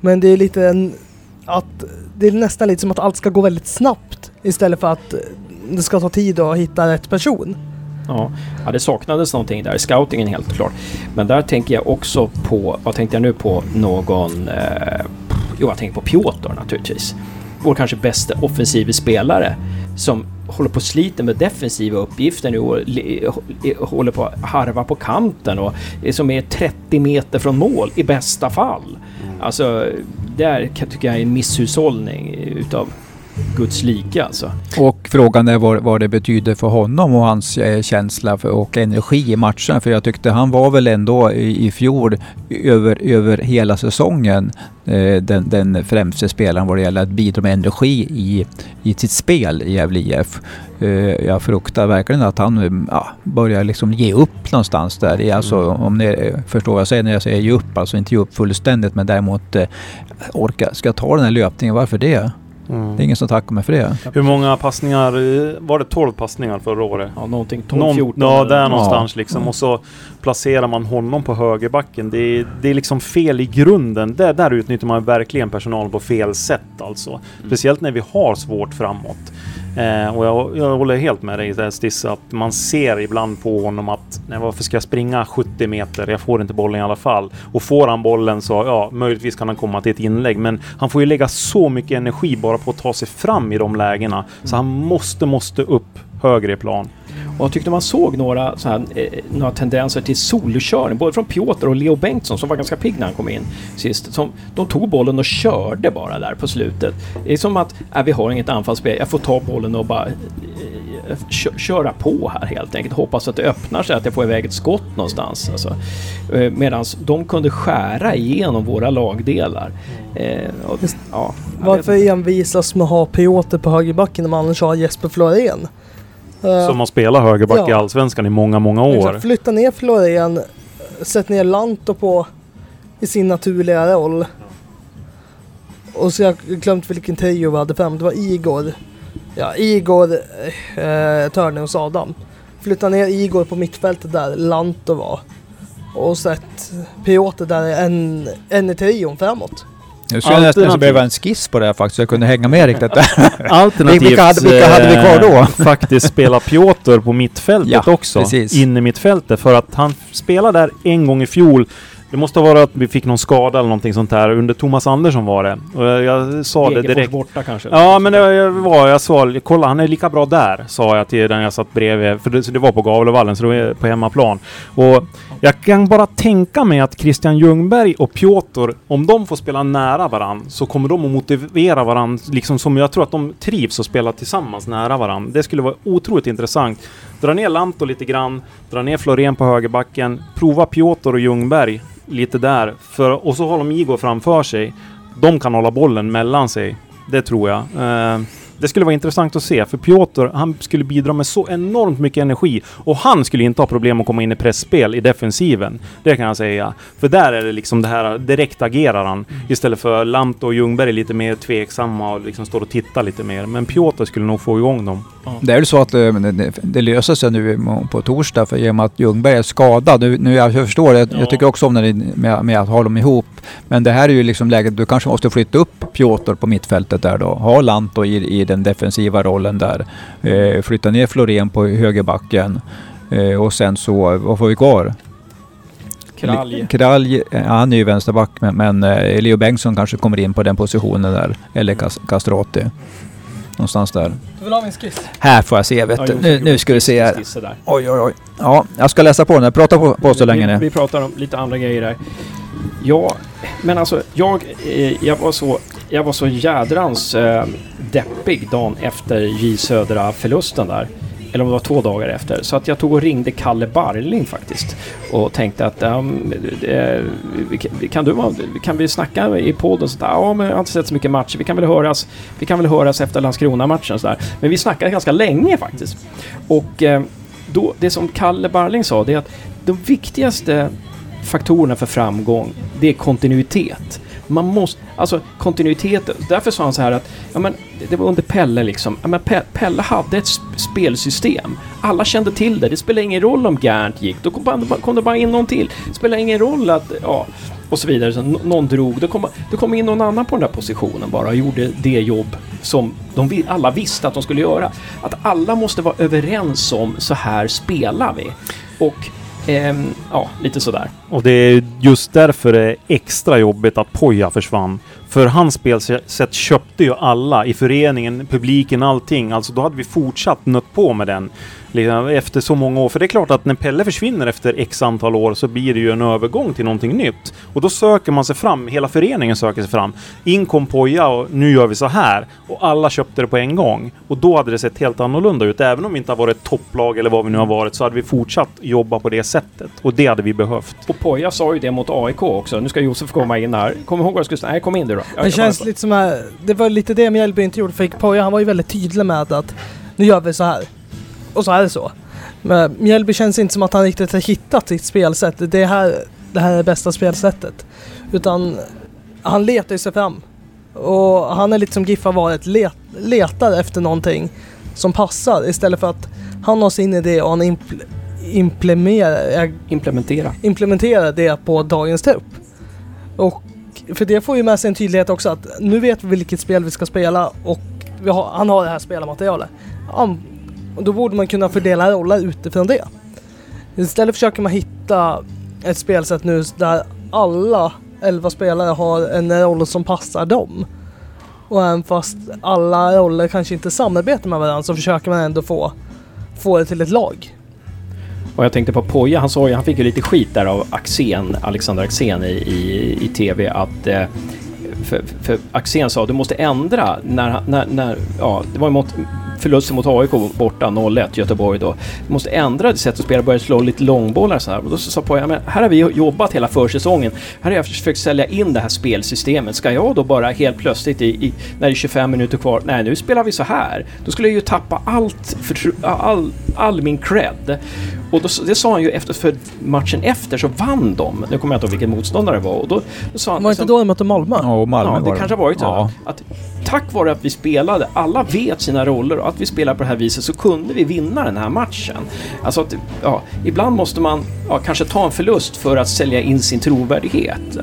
Men det är lite en, att det är nästan lite som att allt ska gå väldigt snabbt istället för att det ska ta tid att hitta rätt person. Ja, ja, det saknades någonting där. Scoutingen helt klart. Men där tänker jag också på, vad tänkte jag nu på, någon... Eh, jo, jag tänker på Piotr naturligtvis. Vår kanske bästa offensiva spelare som håller på och sliter med defensiva uppgifter nu och li- håller på att harva på kanten och som är 30 meter från mål i bästa fall. Alltså, där kan- tycker jag är en misshushållning utav Guds like alltså. Och frågan är vad, vad det betyder för honom och hans eh, känsla för, och energi i matchen. För jag tyckte han var väl ändå i, i fjol över, över hela säsongen eh, den, den främste spelaren vad det gäller att bidra med energi i, i sitt spel i Gävle IF. Eh, jag fruktar verkligen att han ja, börjar liksom ge upp någonstans där. Alltså, om ni eh, förstår vad jag säger när jag säger ge upp, alltså inte ge upp fullständigt men däremot eh, orka, ska jag ta den här löpningen, varför det? Mm. Det är ingen som tackar mig för det. Hur många passningar, var det 12 passningar förra året? Ja, någonting 12-14. Någon, ja, där någonstans liksom. Och så placerar man honom på högerbacken. Det är, det är liksom fel i grunden. Där, där utnyttjar man verkligen personalen på fel sätt alltså. Speciellt när vi har svårt framåt. Eh, och jag, jag håller helt med dig där Stisse, att man ser ibland på honom att nej, varför ska jag springa 70 meter? Jag får inte bollen i alla fall. Och får han bollen så, ja, möjligtvis kan han komma till ett inlägg. Men han får ju lägga så mycket energi bara på att ta sig fram i de lägena. Så han måste, måste upp högre i plan. Och jag tyckte man såg några, så här, eh, några tendenser till solokörning, både från Piotr och Leo Bengtsson som var ganska pigg när han kom in sist. Som, de tog bollen och körde bara där på slutet. Det är som att, äh, vi har inget anfallsspel, jag får ta bollen och bara eh, kö köra på här helt enkelt. Hoppas att det öppnar sig, att jag får iväg ett skott någonstans. Alltså. Eh, Medan de kunde skära igenom våra lagdelar. Eh, och, ja, Varför envisas med att ha Piotr på högerbacken när man annars har Jesper Florén? Eh, Som har spelat högerback i Ja. Allsvenskan i många, många år. Exakt, Flytta ner Florén, sätt ner Lanto på i sin naturliga roll. Och så jag har glömt vilken trio vi hade fram. Det var Igor. Ja, Igor, eh, Törne och Sadam. Flytta ner Igor på mittfältet där Lanto var. Och sätt Piotr där en, en i trion framåt. Nu skulle jag nästan behöva en skiss på det här faktiskt, så jag kunde hänga med riktigt där. Alternativt Vilka hade- vilka hade vi kvar då? eh, faktiskt spela Piotr på mittfältet Ja, också. precis. In i mittfältet. För att han spelade där en gång i fjol. Det måste varit att vi fick någon skada eller någonting sånt där. Under Thomas Andersson var det. Och jag, jag sa det Degerfors direkt. borta kanske. Ja, men det jag var, jag sa, kolla han är lika bra där, sa jag till den jag satt bredvid. För det, så det var på Gavlevallen, så det var på hemmaplan. Och jag kan bara tänka mig att Christian Ljungberg och Piotr, om de får spela nära varann, så kommer de att motivera varann, liksom som jag tror att de trivs att spela tillsammans nära varann. Det skulle vara otroligt intressant. Dra ner Lanto lite grann, dra ner Florén på högerbacken, prova Piotr och Ljungberg lite där. För, och så har de Igor framför sig. De kan hålla bollen mellan sig. Det tror jag. Eh, det skulle vara intressant att se, för Piotr, han skulle bidra med så enormt mycket energi. Och han skulle inte ha problem att komma in i pressspel i defensiven. Det kan jag säga. För där är det liksom det här, direkt agerar han. Istället för Lampt och Ljungberg är lite mer tveksamma och liksom står och tittar lite mer. Men Piotr skulle nog få igång dem. Det är väl så att eh, det, det löser sig nu på torsdag för i och med att Ljungberg är skadad. Nu, nu jag förstår, jag, Ja. jag tycker också om när det, med, med att ha dem ihop. Men det här är ju liksom läget, du kanske måste flytta upp Piotr på mittfältet där då. Ha Lanto i, i den defensiva rollen där. Eh, flytta ner Florén på högerbacken. Eh, och sen så, vad får vi kvar? Kralj. Kralj, eh, han är ju vänsterback men, men eh, Leo Bengtsson kanske kommer in på den positionen där. Eller Cas- Castrati. Någonstans där. Du vill ha min skiss? Här får jag se vet Ja, jo, Nu, jo, nu ska vi se här. Oj, oj, oj. Ja, jag ska läsa på den. här. Prata på, på så länge nu. vi pratar om lite andra grejer där. Ja, men alltså jag, eh, jag var så, jag var så jädrans eh, deppig dagen efter J Södra-förlusten där. Eller om det var två dagar efter. Så att jag tog och ringde Kalle Barling faktiskt. Och tänkte att um, kan, vi- du, kan vi snacka i podden? Så där, ja, men jag har inte sett så mycket matcher. Vi kan väl höras, vi kan väl höras efter Landskrona-matchen. Så där. Men vi snackade ganska länge faktiskt. Och eh, då, det som Kalle Barling sa, det är att de viktigaste faktorerna för framgång, det är kontinuitet. Man måste, alltså kontinuiteten. därför sa han så här att, ja men det var under Pelle liksom, ja men Pe- Pelle hade ett sp- spelsystem. Alla kände till det, det spelar ingen roll om Gernt gick, då kom, kom det bara in någon till. Det spelar ingen roll att, ja, och så vidare. Så någon drog, då kom, då kom in någon annan på den där positionen bara och gjorde det jobb som de alla visste att de skulle göra. Att alla måste vara överens om, så här spelar vi. Och, ehm, ja, lite sådär. Och det är just därför det är extra jobbigt att Poja försvann. För hans spelsätt köpte ju alla i föreningen, publiken, allting. Alltså då hade vi fortsatt nött på med den. Liksom, efter så många år. För det är klart att när Pelle försvinner efter x antal år så blir det ju en övergång till någonting nytt. Och då söker man sig fram. Hela föreningen söker sig fram. In kom Poja och nu gör vi så här. Och alla köpte det på en gång. Och då hade det sett helt annorlunda ut. Även om vi inte har varit topplag eller vad vi nu har varit så hade vi fortsatt jobba på det sättet. Och det hade vi behövt. Och Poja sa ju det mot AIK också. Nu ska Josef komma in här. Kom ihåg vad jag skulle säga. Nej, kom in du då. Jag- Det jag känns lite som att det var lite det Mjällby inte gjorde för Poja han var ju väldigt tydlig med att nu gör vi så här. Och så är det så. Men Mjällby känns inte som att han riktigt har hittat sitt spelsätt. Det här, det här är det bästa spelsättet. Utan han letar ju sig fram. Och han är lite som Giffa varit, let, letar efter någonting som passar istället för att han har sin idé och han impl, implementerar, Implementera. implementera det på dagens trupp. Och för det får ju med sig en tydlighet också att nu vet vi vilket spel vi ska spela och vi har, han har det här spelarmaterialet. Ja, då borde man kunna fördela roller utifrån det. Istället försöker man hitta ett spelsätt nu där alla 11 spelare har en roll som passar dem. Och även fast alla roller kanske inte samarbetar med varandra så försöker man ändå få, få det till ett lag. Och jag tänkte på Poja, han sa ju, han fick ju lite skit där av Axén, Alexander Axén i, i, i TV att eh, för, för Axén sa du måste ändra när, han- när, när ja, det var ju mot förlusten mot AIK borta 0-1 Göteborg då. Du måste ändra ditt sätt att spela, börja slå lite långbollar så här. Och då sa Poja, men här har vi jobbat hela försäsongen. Här har jag försökt sälja in det här spelsystemet. Ska jag då bara helt plötsligt i, i, när det är 25 minuter kvar, nej nu spelar vi så här. Då skulle jag ju tappa allt, all, all min cred. Och då, det sa han ju efter, för matchen efter så vann de. Nu kommer jag inte ihåg vilken motståndare det var. Och då, då sa han Var inte liksom- då de mötte Malmö? Ja, och Malmö Ja, det var kanske har varit så. Ja. Att tack vare att vi spelade, alla vet sina roller och att vi spelar på det här viset så kunde vi vinna den här matchen. Alltså att, ja, ibland måste man ja, kanske ta en förlust för att sälja in sin trovärdighet.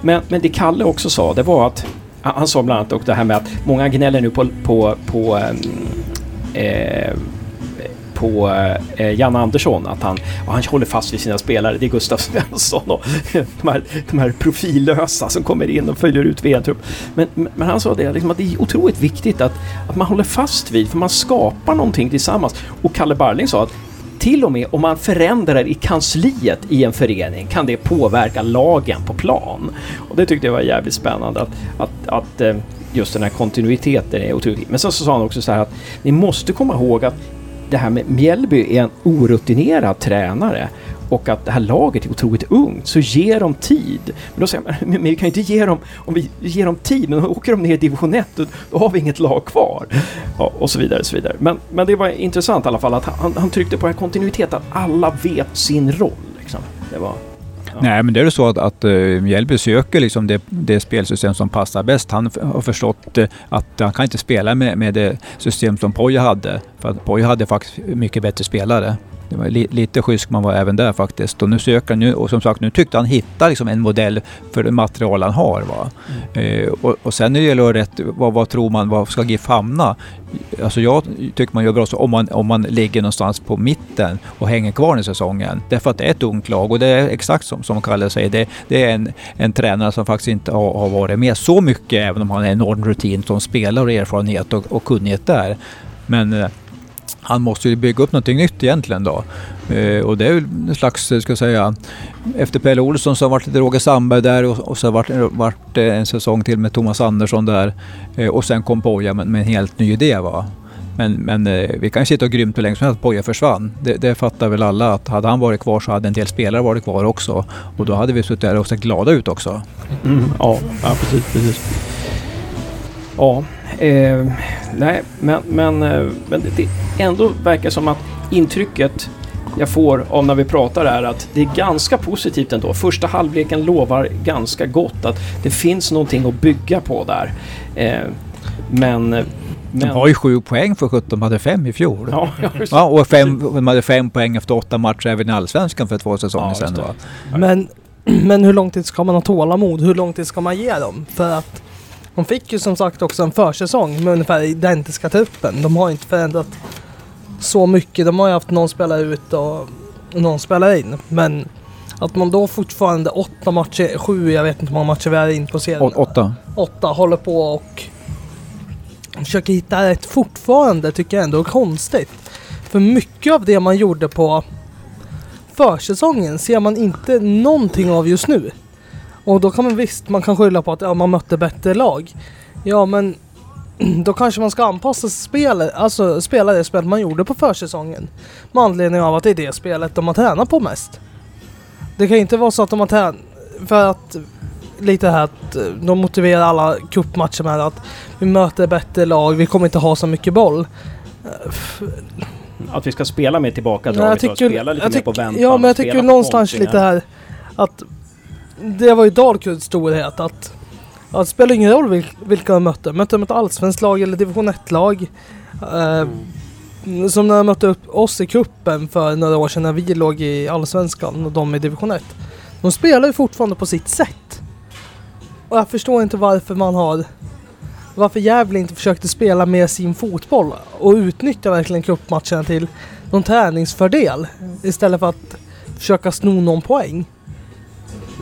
Men, men det Kalle också sa, det var att han han sa bland annat och det här med att många gnäller nu på, på, på ehm, eh, på eh, Janne Andersson att han, han håller fast vid sina spelare. Det är Gustav Svensson och de här, de här profillösa som kommer in och följer ut VM-trupp. Men, men han sa det, liksom, att det är otroligt viktigt att, att man håller fast vid, för man skapar någonting tillsammans. Och Kalle Barling sa att till och med om man förändrar i kansliet i en förening kan det påverka lagen på plan. Och det tyckte jag var jävligt spännande att, att, att eh, just den här kontinuiteten är otroligt Men sen så sa han också så här att ni måste komma ihåg att det här med Mjällby är en orutinerad tränare och att det här laget är otroligt ungt, så ge dem tid. Men då säger man, men vi kan ju inte ge dem, om vi ger dem tid, men då åker de ner i division 1, då, då har vi inget lag kvar. Ja, och så vidare, och så vidare. Men, men det var intressant i alla fall att han, han tryckte på en kontinuitet, att alla vet sin roll. Liksom. Det var... Nej, men det är ju så att, att uh, Mjällby söker liksom det, det spelsystem som passar bäst. Han har förstått uh, att han kan inte spela med, med det system som Poja hade. För att Poja hade faktiskt mycket bättre spelare. Det var li, lite schysst man var även där faktiskt. Och nu söker han nu, och som sagt nu tyckte han hitta liksom en modell för det material han har. Va? Mm. Eh, och, och sen när det gäller rätt, vad, vad tror man, vad ska GIF hamna? Alltså jag tycker man gör bra så om man, om man ligger någonstans på mitten och hänger kvar i säsongen. Därför att det är ett ungt lag och det är exakt som, som Kalle säger. Det, det är en, en tränare som faktiskt inte har, har varit med så mycket även om han har en enorm rutin som spelare och erfarenhet och, och kunnighet där. Men eh, han måste ju bygga upp någonting nytt egentligen då. Eh, och det är ju en slags, eh, ska jag säga, efter Pelle Olsson så har det varit lite Roger Sandberg där och, och så har det varit, varit eh, en säsong till med Thomas Andersson där. Eh, och sen kom Poja med, med, en helt ny idé. Va? Men, men eh, vi kan ju sitta och grymt hur länge som helst att Poja försvann. Det, det fattar väl alla att hade han varit kvar så hade en del spelare varit kvar också. Och då hade vi suttit där och sett glada ut också. Mm, ja, ja, precis. precis. Ja, eh, nej, men, men, eh, men det ändå verkar som att intrycket jag får av när vi pratar är att det är ganska positivt ändå. Första halvleken lovar ganska gott att det finns någonting att bygga på där. Eh, men men... De har ju sju poäng för 17, de hade fem i fjol. Ja, ja, och fem, de hade fem poäng efter åtta matcher även i Allsvenskan för två säsonger ja, sedan. Va? Men, men hur lång tid ska man ha tålamod? Hur lång tid ska man ge dem? För att de fick ju som sagt också en försäsong med ungefär identiska truppen. De har inte förändrat så mycket. De har ju haft någon spelare ut och någon spelare in. Men att man då fortfarande åtta matcher, sju, jag vet inte hur många matcher vi är in på serien. Å åtta. Åtta, håller på och försöker hitta rätt fortfarande tycker jag ändå är konstigt. För mycket av det man gjorde på försäsongen ser man inte någonting av just nu. Och då kan man visst, man kan skylla på att ja, man mötte bättre lag. Ja men då kanske man ska anpassa spelet, alltså spela det spel man gjorde på försäsongen. Med anledning av att det är det spelet de har tränat på mest. Det kan inte vara så att de har tränat, för att lite här att eh, de motiverar alla cupmatcher med att vi möter bättre lag, vi kommer inte ha så mycket boll. Att vi ska spela med tillbaka draget och spela lite mer på väntan. Ja men jag tycker någonstans lite här att det var ju Dalkurds storhet att Ja, det spelar ingen roll vilka de mötte. Mötte de ett allsvenskt lag eller division 1-lag. Eh, mm. Som när de mötte upp oss i kuppen för några år sedan när vi låg i allsvenskan och de i division 1. De spelar ju fortfarande på sitt sätt. Och jag förstår inte varför man har... Varför Gävle inte försökte spela med sin fotboll och utnyttja verkligen cupmatcherna till någon träningsfördel istället för att försöka sno någon poäng.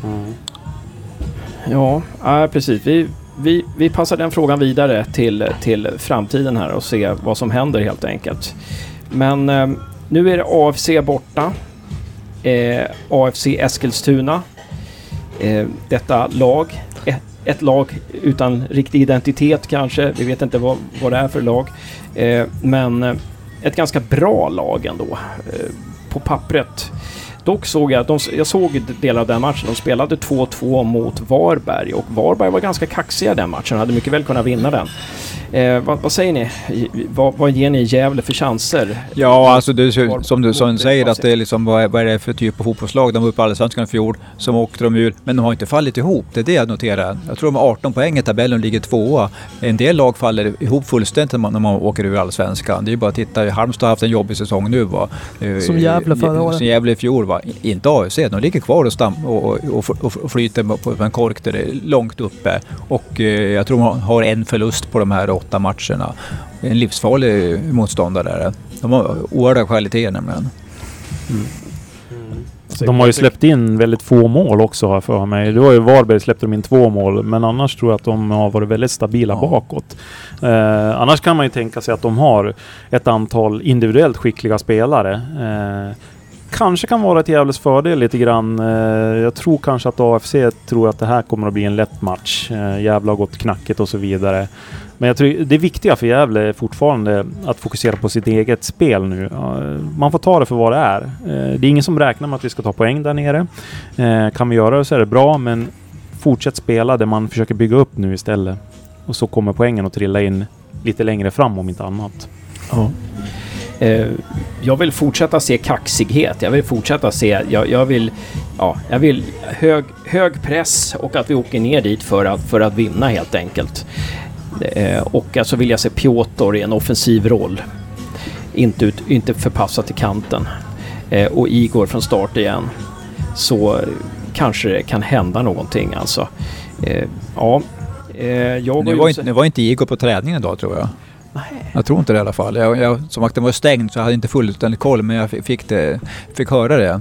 Mm. Ja, äh, precis. Vi, vi, vi passar den frågan vidare till, till framtiden här och se vad som händer helt enkelt. Men eh, nu är det AFC borta. Eh, AFC Eskilstuna. Eh, detta lag, ett, ett, lag utan riktig identitet kanske. Vi vet inte vad, vad det är för lag. Eh, men eh, ett ganska bra lag ändå. Eh, på pappret Dock såg jag, de, jag såg delar av den matchen, de spelade 2-2 mot Varberg och Varberg var ganska kaxiga den matchen, hade mycket väl kunnat vinna den. Eh, vad, vad, säger ni? Vad, vad ger ni Gävle för chanser? Ja, alltså det, som du som säger att det är liksom, vad är, vad är det för typ av fotbollslag? De var uppe i Allsvenskan i fjol, som åkte de ur, men de har inte fallit ihop. Det är det jag noterar. Jag tror de har 18 poäng i tabellen och ligger tvåa. En del lag faller ihop fullständigt när man, när man åker ur Allsvenskan. Det är ju bara att titta, Halmstad har haft en jobbig säsong nu va. Eh, som Gävle förra året. Som Gävle i fjol va. Inte AFC, de ligger kvar och, stam, och, och, och, och flyter på en kork där det är långt uppe. Och eh, jag tror de har en förlust på de här åtta matcherna. En livsfarlig motståndare. De har oerhörda kvaliteter nämligen. Mm. De har ju släppt in väldigt få mål också för mig. Det var ju Varberg släppte de in två mål, men annars tror jag att de har varit väldigt stabila ja. bakåt. Eh, annars kan man ju tänka sig att de har ett antal individuellt skickliga spelare. Eh, kanske kan vara till Gävles fördel lite grann. Eh, jag tror kanske att AFC tror att det här kommer att bli en lätt match. Eh, Gävle har gått knackigt och så vidare. Men jag tror det viktiga för Gävle är fortfarande att fokusera på sitt eget spel nu. Man får ta det för vad det är. Eh, det är ingen som räknar med att vi ska ta poäng där nere. Kan vi göra det så är det bra, men fortsätt spela det man försöker bygga upp nu istället. Och så kommer poängen att trilla in lite längre fram om inte annat. Ja. Eh, jag vill fortsätta se kaxighet. Jag vill fortsätta se... Jag, jag, vill, ja, jag vill hög, hög press och att vi åker ner dit för att, för att vinna helt enkelt. Eh, och så alltså vill jag se Piotr i en offensiv roll. Inte, ut, inte förpassad till kanten. Eh, och Igor från start igen. Så kanske det kan hända någonting alltså. ja, jag nu, var inte, nu var inte Igor på träningen idag tror jag. Jag tror inte det i alla fall. Jag, jag, som sagt, den var stängd så jag hade inte fullständig koll men jag fick, det, fick höra det.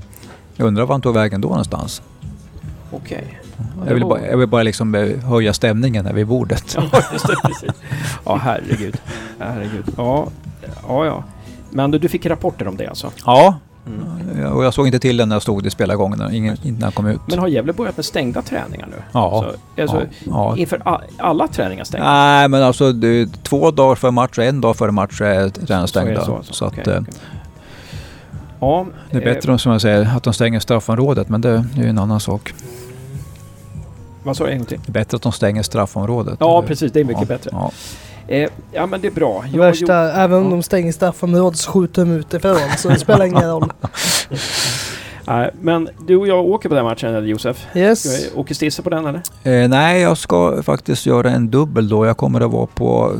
Jag undrar var han tog vägen då någonstans. Okej. Okay. Jag, vill bara, jag vill bara liksom eh, höja stämningen här vid bordet. Ja, just det, precis. Ja, herregud. herregud. Ja, ja, ja. Men du, du fick rapporter om det alltså? Ja, Mm. Och jag såg inte till den när jag stod i spelargången, ingen, innan jag kom ut. Men har Gävle börjat med stängda träningar nu? Ja. Så, alltså, ja, Inför alla träningar stängda? Nej, men alltså det, två dagar före match och en dag före match är träningarna stängda. Så, så, så okay, att, okay. Ja, det är bättre eh, som jag säger, att de stänger straffområdet, men det, det är ju en annan sak. Vad sa du en gång till? Det är bättre att de stänger straffområdet. Ja, precis. Det är mycket bättre. Eh, ja men det är bra. Jag Värsta, gjort... även om de stänger straffområdet så skjuter de ut ifrån så det spelar ingen roll. Nej, men du och jag åker på den matchen eller Josef? Yes. Åker Stisse på den eller? Eh, nej, jag ska faktiskt göra en dubbel då. Jag kommer att vara på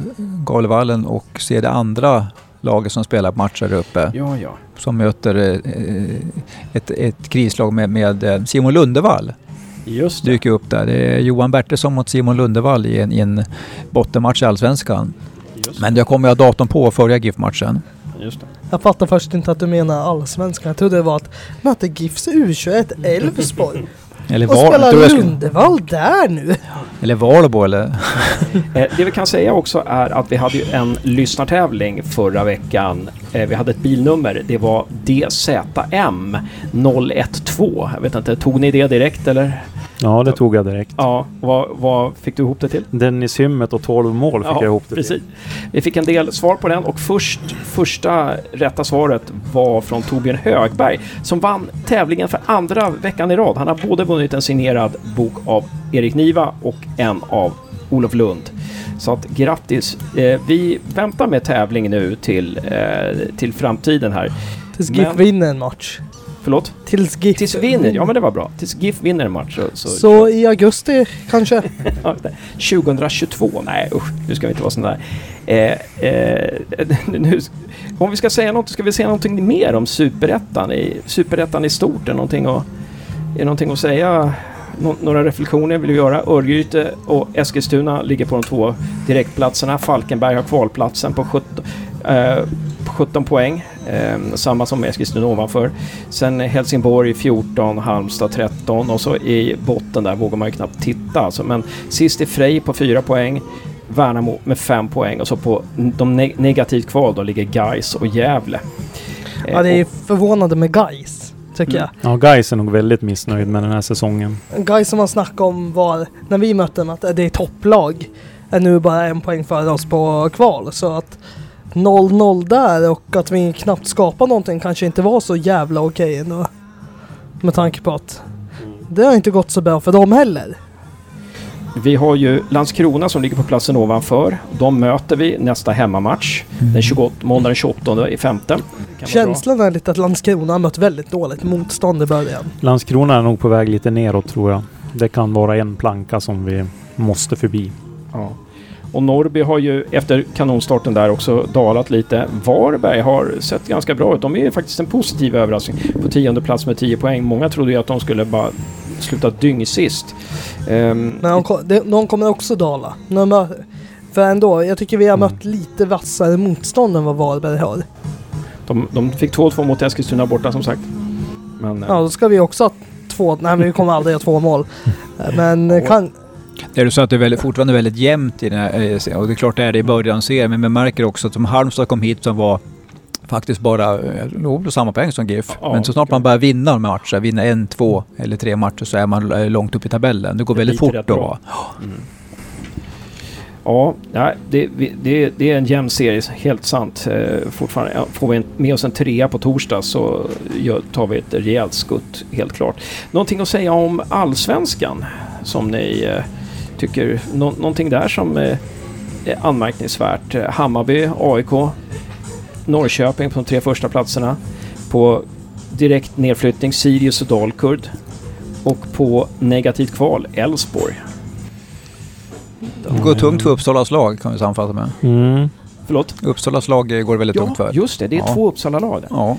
Galevallen och se det andra laget som spelar matcher där uppe. Ja, ja. Som möter eh, ett, ett krislag med, med eh, Simon Lundevall. Just det. dyker upp där. Det är Johan Bertilsson mot Simon Lundevall i en, i en bottenmatch i Allsvenskan. Men jag kommer ha datorn på och följa GIF-matchen. Jag fattar först inte att du menar Allsvenskan. Jag trodde det var att mötte GIFs U21 Elfsborg. Eller och var, spelar Lundevall där nu? Eller Valbo eller? Eh, det vi kan säga också är att vi hade ju en lyssnartävling förra veckan. Eh, vi hade ett bilnummer. Det var DZM 012. Jag vet inte, tog ni det direkt eller? Ja, det tog jag direkt. Ja, vad, vad fick du ihop det till? Dennis Hymmet och 12 mål fick ja, jag ihop det precis. till. Vi fick en del svar på den och först, första rätta svaret var från Torbjörn Högberg som vann tävlingen för andra veckan i rad. Han har både vunnit en signerad bok av Erik Niva och en av Olof Lund. Så att grattis! Eh, vi väntar med tävling nu till, eh, till framtiden här. Tills GIF vinner en match. Förlåt? Tills GIF... Tills vinner, ja men det var bra. Tills GIF vinner en match. Så, så, så i augusti kanske? 2022? Nej usch, nu ska vi inte vara sådana där. Eh, eh, nu, om vi ska säga något, ska vi säga någonting mer om Superettan i, Superettan i stort? Är någonting att, är någonting att säga? Nå några reflektioner vill vi göra. Örgryte och Eskilstuna ligger på de två direktplatserna. Falkenberg har kvalplatsen på 17, eh, 17 poäng. Eh, samma som Eskilstuna ovanför. Sen Helsingborg 14, Halmstad 13 och så i botten där vågar man ju knappt titta. Alltså. Men sist är Frej på 4 poäng. Värnamo med 5 poäng och så på de ne negativt kval då ligger Gais och Gävle. Eh, ja, det är förvånande med Gais tycker mm. jag. Ja, Gais är nog väldigt missnöjd med den här säsongen. Gais som man snackade om var, när vi mötte dem, att det är topplag. Är nu bara en poäng före oss på kval. Så att 0-0 där och att vi knappt skapar någonting kanske inte var så jävla okej okay ändå. Med tanke på att det har inte gått så bra för dem heller. Vi har ju Landskrona som ligger på platsen ovanför. De möter vi nästa hemmamatch mm. den 28, måndag den 28 i femte. Känslan är lite att Landskrona har mött väldigt dåligt motstånd i början. Landskrona är nog på väg lite neråt tror jag. Det kan vara en planka som vi måste förbi. Ja. Och Norrby har ju efter kanonstarten där också dalat lite. Varberg har sett ganska bra ut. De är faktiskt en positiv överraskning på tionde plats med 10 poäng. Många trodde ju att de skulle bara sluta dyngsist. Um, Men de, de kommer också dala. För ändå, jag tycker vi har mött mm. lite vassare motstånd än vad Varberg har. De, de fick 2-2 mot Eskilstuna borta som sagt. Men, ja, då ska vi också ha två... Nej, men vi kommer aldrig ha två mål. Men kan, det är så att det är väldigt, fortfarande väldigt jämnt i den här, eh, och det är klart det är det i början ser men man märker också att som Halmstad kom hit som var faktiskt bara eh, nog samma poäng som GIF. Ja, Men så snart man börjar vinna de matcher, vinna en, två eller tre matcher så är man eh, långt upp i tabellen. Det går Det väldigt fort då. bra. Ja, det, det, det är en jämn serie, helt sant. Fortfarande. Får vi med oss en trea på torsdag så tar vi ett rejält skutt, helt klart. Någonting att säga om allsvenskan som ni tycker, nå, någonting där som eh, är anmärkningsvärt? Eh, Hammarby, AIK, Norrköping på de tre första platserna. På direkt nedflyttning Sirius och Dalkurd. Och på negativt kval Elfsborg. Det går tungt för Uppsalas lag kan vi sammanfatta med. Mm. Förlåt? Uppsalas lag går väldigt tungt för. just det. Det är Ja. två Uppsala-lag. Ja.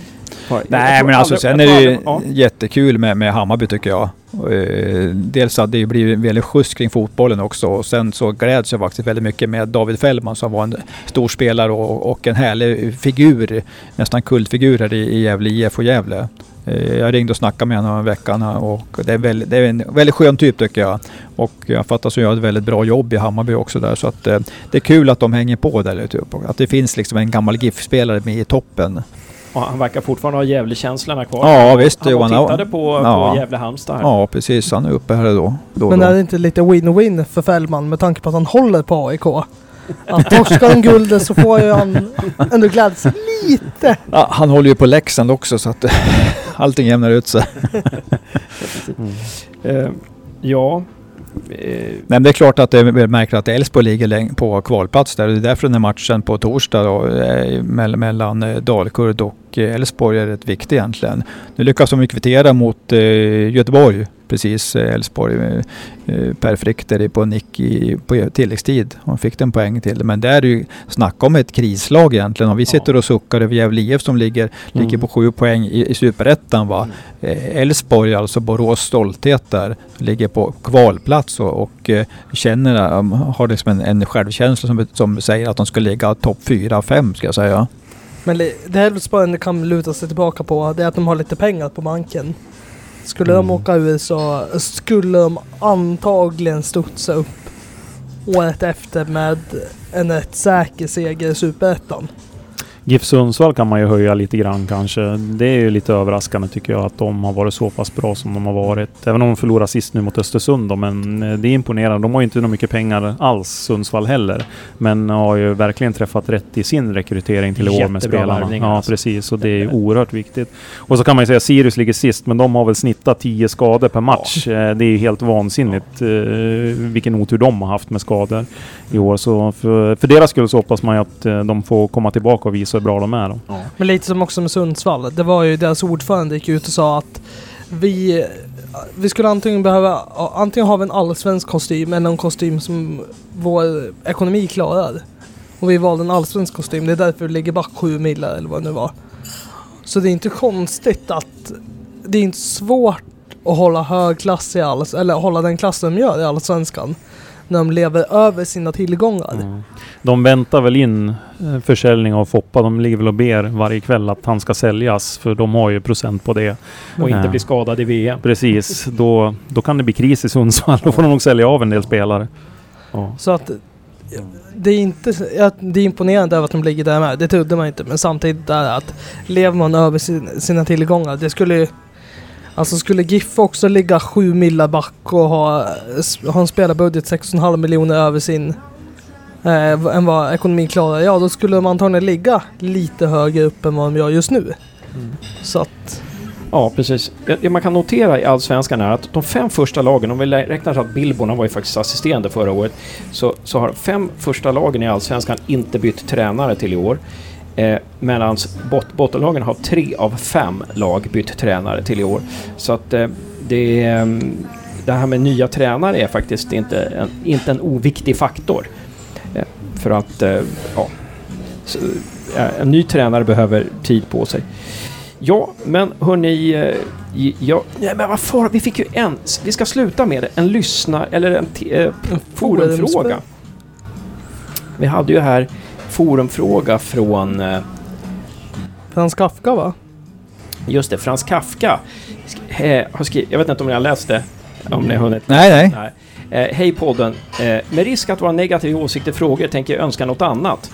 Jag Nej men alltså sen är det ju ja. jättekul med, med Hammarby tycker jag. Eh, Dels hade det blivit väldigt skjuts kring fotbollen också och sen så gläds jag faktiskt väldigt mycket med David Fällman som var en stor spelare och, och en härlig figur, nästan kultfigur här i, i Gävle IF och Gävle. Eh, Jag ringde och snackade med honom en veckan och det är, väldigt, det är en väldigt skön typ tycker jag. Och jag fattar så gör ett väldigt bra jobb i Hammarby också där så att eh, det är kul att de hänger på där ute. Att det finns liksom en gammal GIF-spelare med i toppen. Ja, han verkar fortfarande ha Gävle-känslorna kvar. Ja, visst, Han och Johan. tittade på, Ja. på Gävle-Halmstad här. Ja, precis. Han är uppe här då. då, Men då. är det inte lite win-win för Fällman med tanke på att han håller på AIK? Att torskar han guldet så får ju han ändå glädjas lite. Ja, han håller ju på Leksand också så att allting jämnar ut sig. Eh, ja. Eh, Nej, men det är klart att det är märkligt att Elfsborg ligger på kvalplats där. Det är därför den här matchen på torsdag då, eh, mellan eh, Dalkurd och eh, Elfsborg är rätt viktig egentligen. Nu lyckas de ju kvittera mot eh, Göteborg, precis eh, Elfsborg. Per Frichter på nick i, på tilläggstid. Han fick en poäng till. Men det är ju snacka om ett krislag egentligen. Om vi sitter och suckar över Gävle IF som ligger, ligger Mm. på sju poäng i, i Superettan. Elfsborg, alltså Borås stolthet där, ligger på kvalplats och, och känner, har liksom en, en självkänsla som, som säger att de ska ligga topp 4-5 ska jag säga. Men det Elfsborg kan luta sig tillbaka på det är att de har lite pengar på banken. Skulle de Mm. åka ur så skulle de antagligen studsa upp året efter med en rätt säker seger i Superettan. GIF Sundsvall kan man ju höja lite grann kanske. Det är ju lite överraskande tycker jag att de har varit så pass bra som de har varit. Även om de förlorade sist nu mot Östersund då, men eh, det är imponerande. De har ju inte så mycket pengar alls, Sundsvall heller. Men har ju verkligen träffat rätt i sin rekrytering till i år med spelarna. Ja, alltså. precis. Och det är ju oerhört viktigt. Och så kan man ju säga Sirius ligger sist, men de har väl snittat 10 skador per match. Eh, Det är ju helt vansinnigt eh, vilken otur de har haft med skador i år. Så för, för deras skull så hoppas man ju att eh, de får komma tillbaka och visa hur bra de är. Då. Men lite som också med Sundsvall. Det var ju deras ordförande gick ut och sa att vi, vi skulle antingen behöva, antingen ha en allsvensk kostym eller en kostym som vår ekonomi klarar. Och vi valde en allsvensk kostym. Det är därför vi ligger back sju millar eller vad det nu var. Så det är inte konstigt att det är inte svårt att hålla hög klass i alls, eller hålla den klassen de gör i allsvenskan. När de lever över sina tillgångar. Mm. De väntar väl in eh, försäljning av Foppa. De ligger väl och ber varje kväll att han ska säljas. För de har ju procent på det. och inte Ja. bli skadad i VM. Precis. Då, då kan det bli kris i Sundsvall. Då får de nog sälja av en del spelare. Ja. Så att det är inte det är imponerande över att de ligger där med. Det trodde man inte. Men samtidigt är det att lever man över sin, sina tillgångar. Det skulle ju Alltså skulle GIF också ligga sju millar back och ha, ha en spelarbudget 6,5 miljoner över sin eh, än vad ekonomin klarar. Ja, då skulle de antagligen ligga lite högre upp än vad de gör just nu. Så att Ja, precis. Det man kan notera i Allsvenskan är att de fem första lagen, om vi räknar så att Billborn var ju faktiskt assisterande förra året, så, så har fem första lagen i Allsvenskan inte bytt tränare till i år. Eh, Medan bot bottenlagen har tre av fem lag bytt tränare till i år. Så att eh, det, mm, det här med nya tränare är faktiskt inte en, inte en oviktig faktor. Eh, för att, eh, ja, så, eh, en ny tränare behöver tid på sig. Ja, men hörni... eh, Ja, ja, men vad far, vi fick ju en... Vi ska sluta med det. En lyssna... Eller en eh, forumfråga. Vi hade ju här forumfråga från... eh, Frans Kafka va? Just det, Frans Kafka. Eh, har skrivit, jag vet inte om ni har läst det? Om ni har hunnit? Nej, nej. Nej. Eh, Hej podden. Eh, med risk att vara negativ i åsikter frågor tänker jag önska något annat.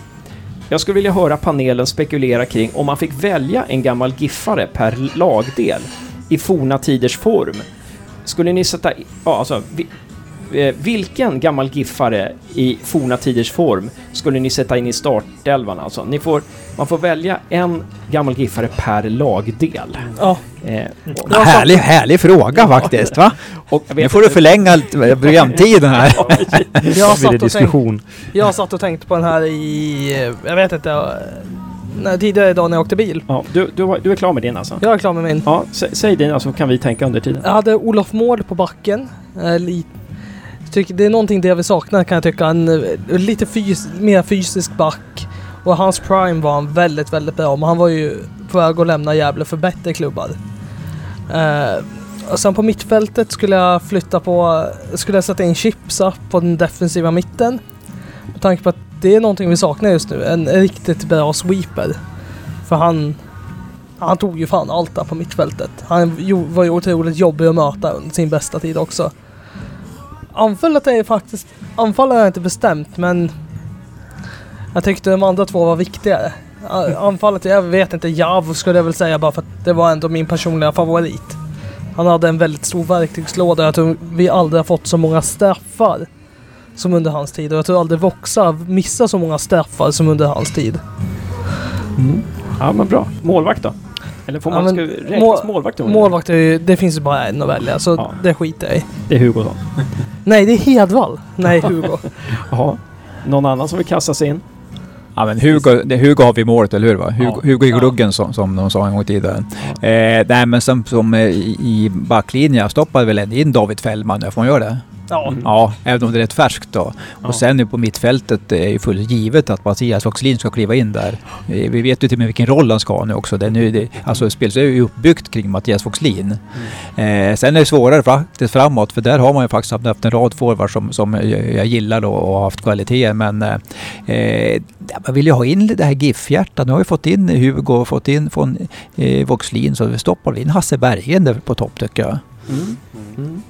Jag skulle vilja höra panelen spekulera kring om man fick välja en gammal giffare per lagdel i forna tiders form. Skulle ni sätta... Ja, alltså, vi, vilken gammal giffare i forna tiders form skulle ni sätta in i startelvan? Alltså, ni får, man får välja en gammal giffare per lagdel. Ja, Eh, och, Härlig, härlig fråga faktiskt va? och jag Nu får du förlänga lite programtiden här. jag, satt och tänkte, diskussion. jag satt och tänkte på den här i... eh, Jag vet inte. eh, När, tidigare idag när jag åkte bil. Ja, du, du, du är klar med din alltså? Jag är klar med min. Ja, sä, säg din så kan vi tänka under tiden. Jag hade Olof Mård på backen. Eh, li- tycker, det är någonting det vi saknar kan jag tycka. En eh, lite fys mer fysisk back. Och hans prime var han väldigt, väldigt bra. Men han var ju på väg att lämna Gävle för bättre klubbar. Eh, och sen på mittfältet skulle jag flytta på... Skulle jag sätta in Chipsa på den defensiva mitten. Med tanke på att det är någonting vi saknar just nu. En riktigt bra sweeper. För han... Han tog ju fan allt där på mittfältet. Han var ju otroligt jobbig att möta under sin bästa tid också. Anfallet är faktiskt... Anfallet har jag inte bestämt men... Jag tyckte de andra två var viktigare. Anfallet, jag vet inte, Javo skulle jag väl säga bara för att det var ändå min personliga favorit. Han hade en väldigt stor verktygslåda. Jag tror vi aldrig har fått så många straffar som under hans tid. Och jag tror aldrig Voxa missar så många straffar som under hans tid. Ja, men bra. Målvakt då? Eller får Ja, man... men ska räknas mål- målvakt? Målvakt, det finns ju bara en att välja så Ja. det skiter jag i. Det är Hugosson. Nej, det är Hedvall. Nej, Hugo. Jaha. Någon annan som vill kasta sig in? Ja men Hugo, det, Hugo har vi i målet, eller hur? Va? Hugo, Ja. Hugo i Ja. gluggen som, som de sa en gång i tiden. Eh, nej men som, som eh, i, i backlinjen, stoppade väl in David Fällman, får man göra det? Ja. Mm. Ja, även om det är rätt färskt då. Ja. Och sen nu på mittfältet är ju fullt givet att Mattias Voxlin ska kliva in där. Eh, Vi vet ju till och med vilken roll han ska ha nu också. Det är nu, det, alltså spelet är ju uppbyggt kring Mattias Voxlin. Eh, sen är det svårare faktiskt framåt för där har man ju faktiskt haft en rad forwards som, som jag, gillar då och har haft kvaliteter. Men eh, man vill ju ha in det här GIF-hjärtat. Nu har vi fått in Hugo och fått in från eh, Voxlin så vi stoppar in Hasse Bergen där på topp tycker jag. Mm.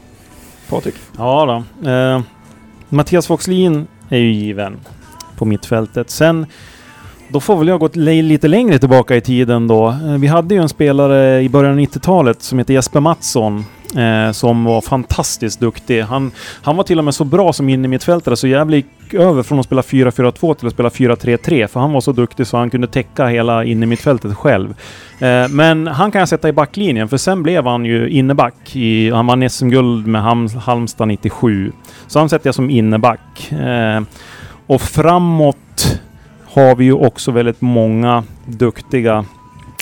Patrik? Ja då. Eh, Mattias Voxlin är ju given på mittfältet. Sen då får väl jag gå lite längre tillbaka i tiden då. Eh, vi hade ju en spelare i början av 90-talet som heter Jesper Mattsson. Eh, som var fantastiskt duktig. Han, han var till och med så bra som innermittfältare så Gävle gick över från att spela 4-4-2 till att spela 4-3-3. För han var så duktig så han kunde täcka hela innermittfältet själv. Eh, men han kan jag sätta i backlinjen för sen blev han ju inneback. I, han vann SM-guld med Ham- Halmstad 97. Så han sätter jag som inneback. Eh, och framåt har vi ju också väldigt många duktiga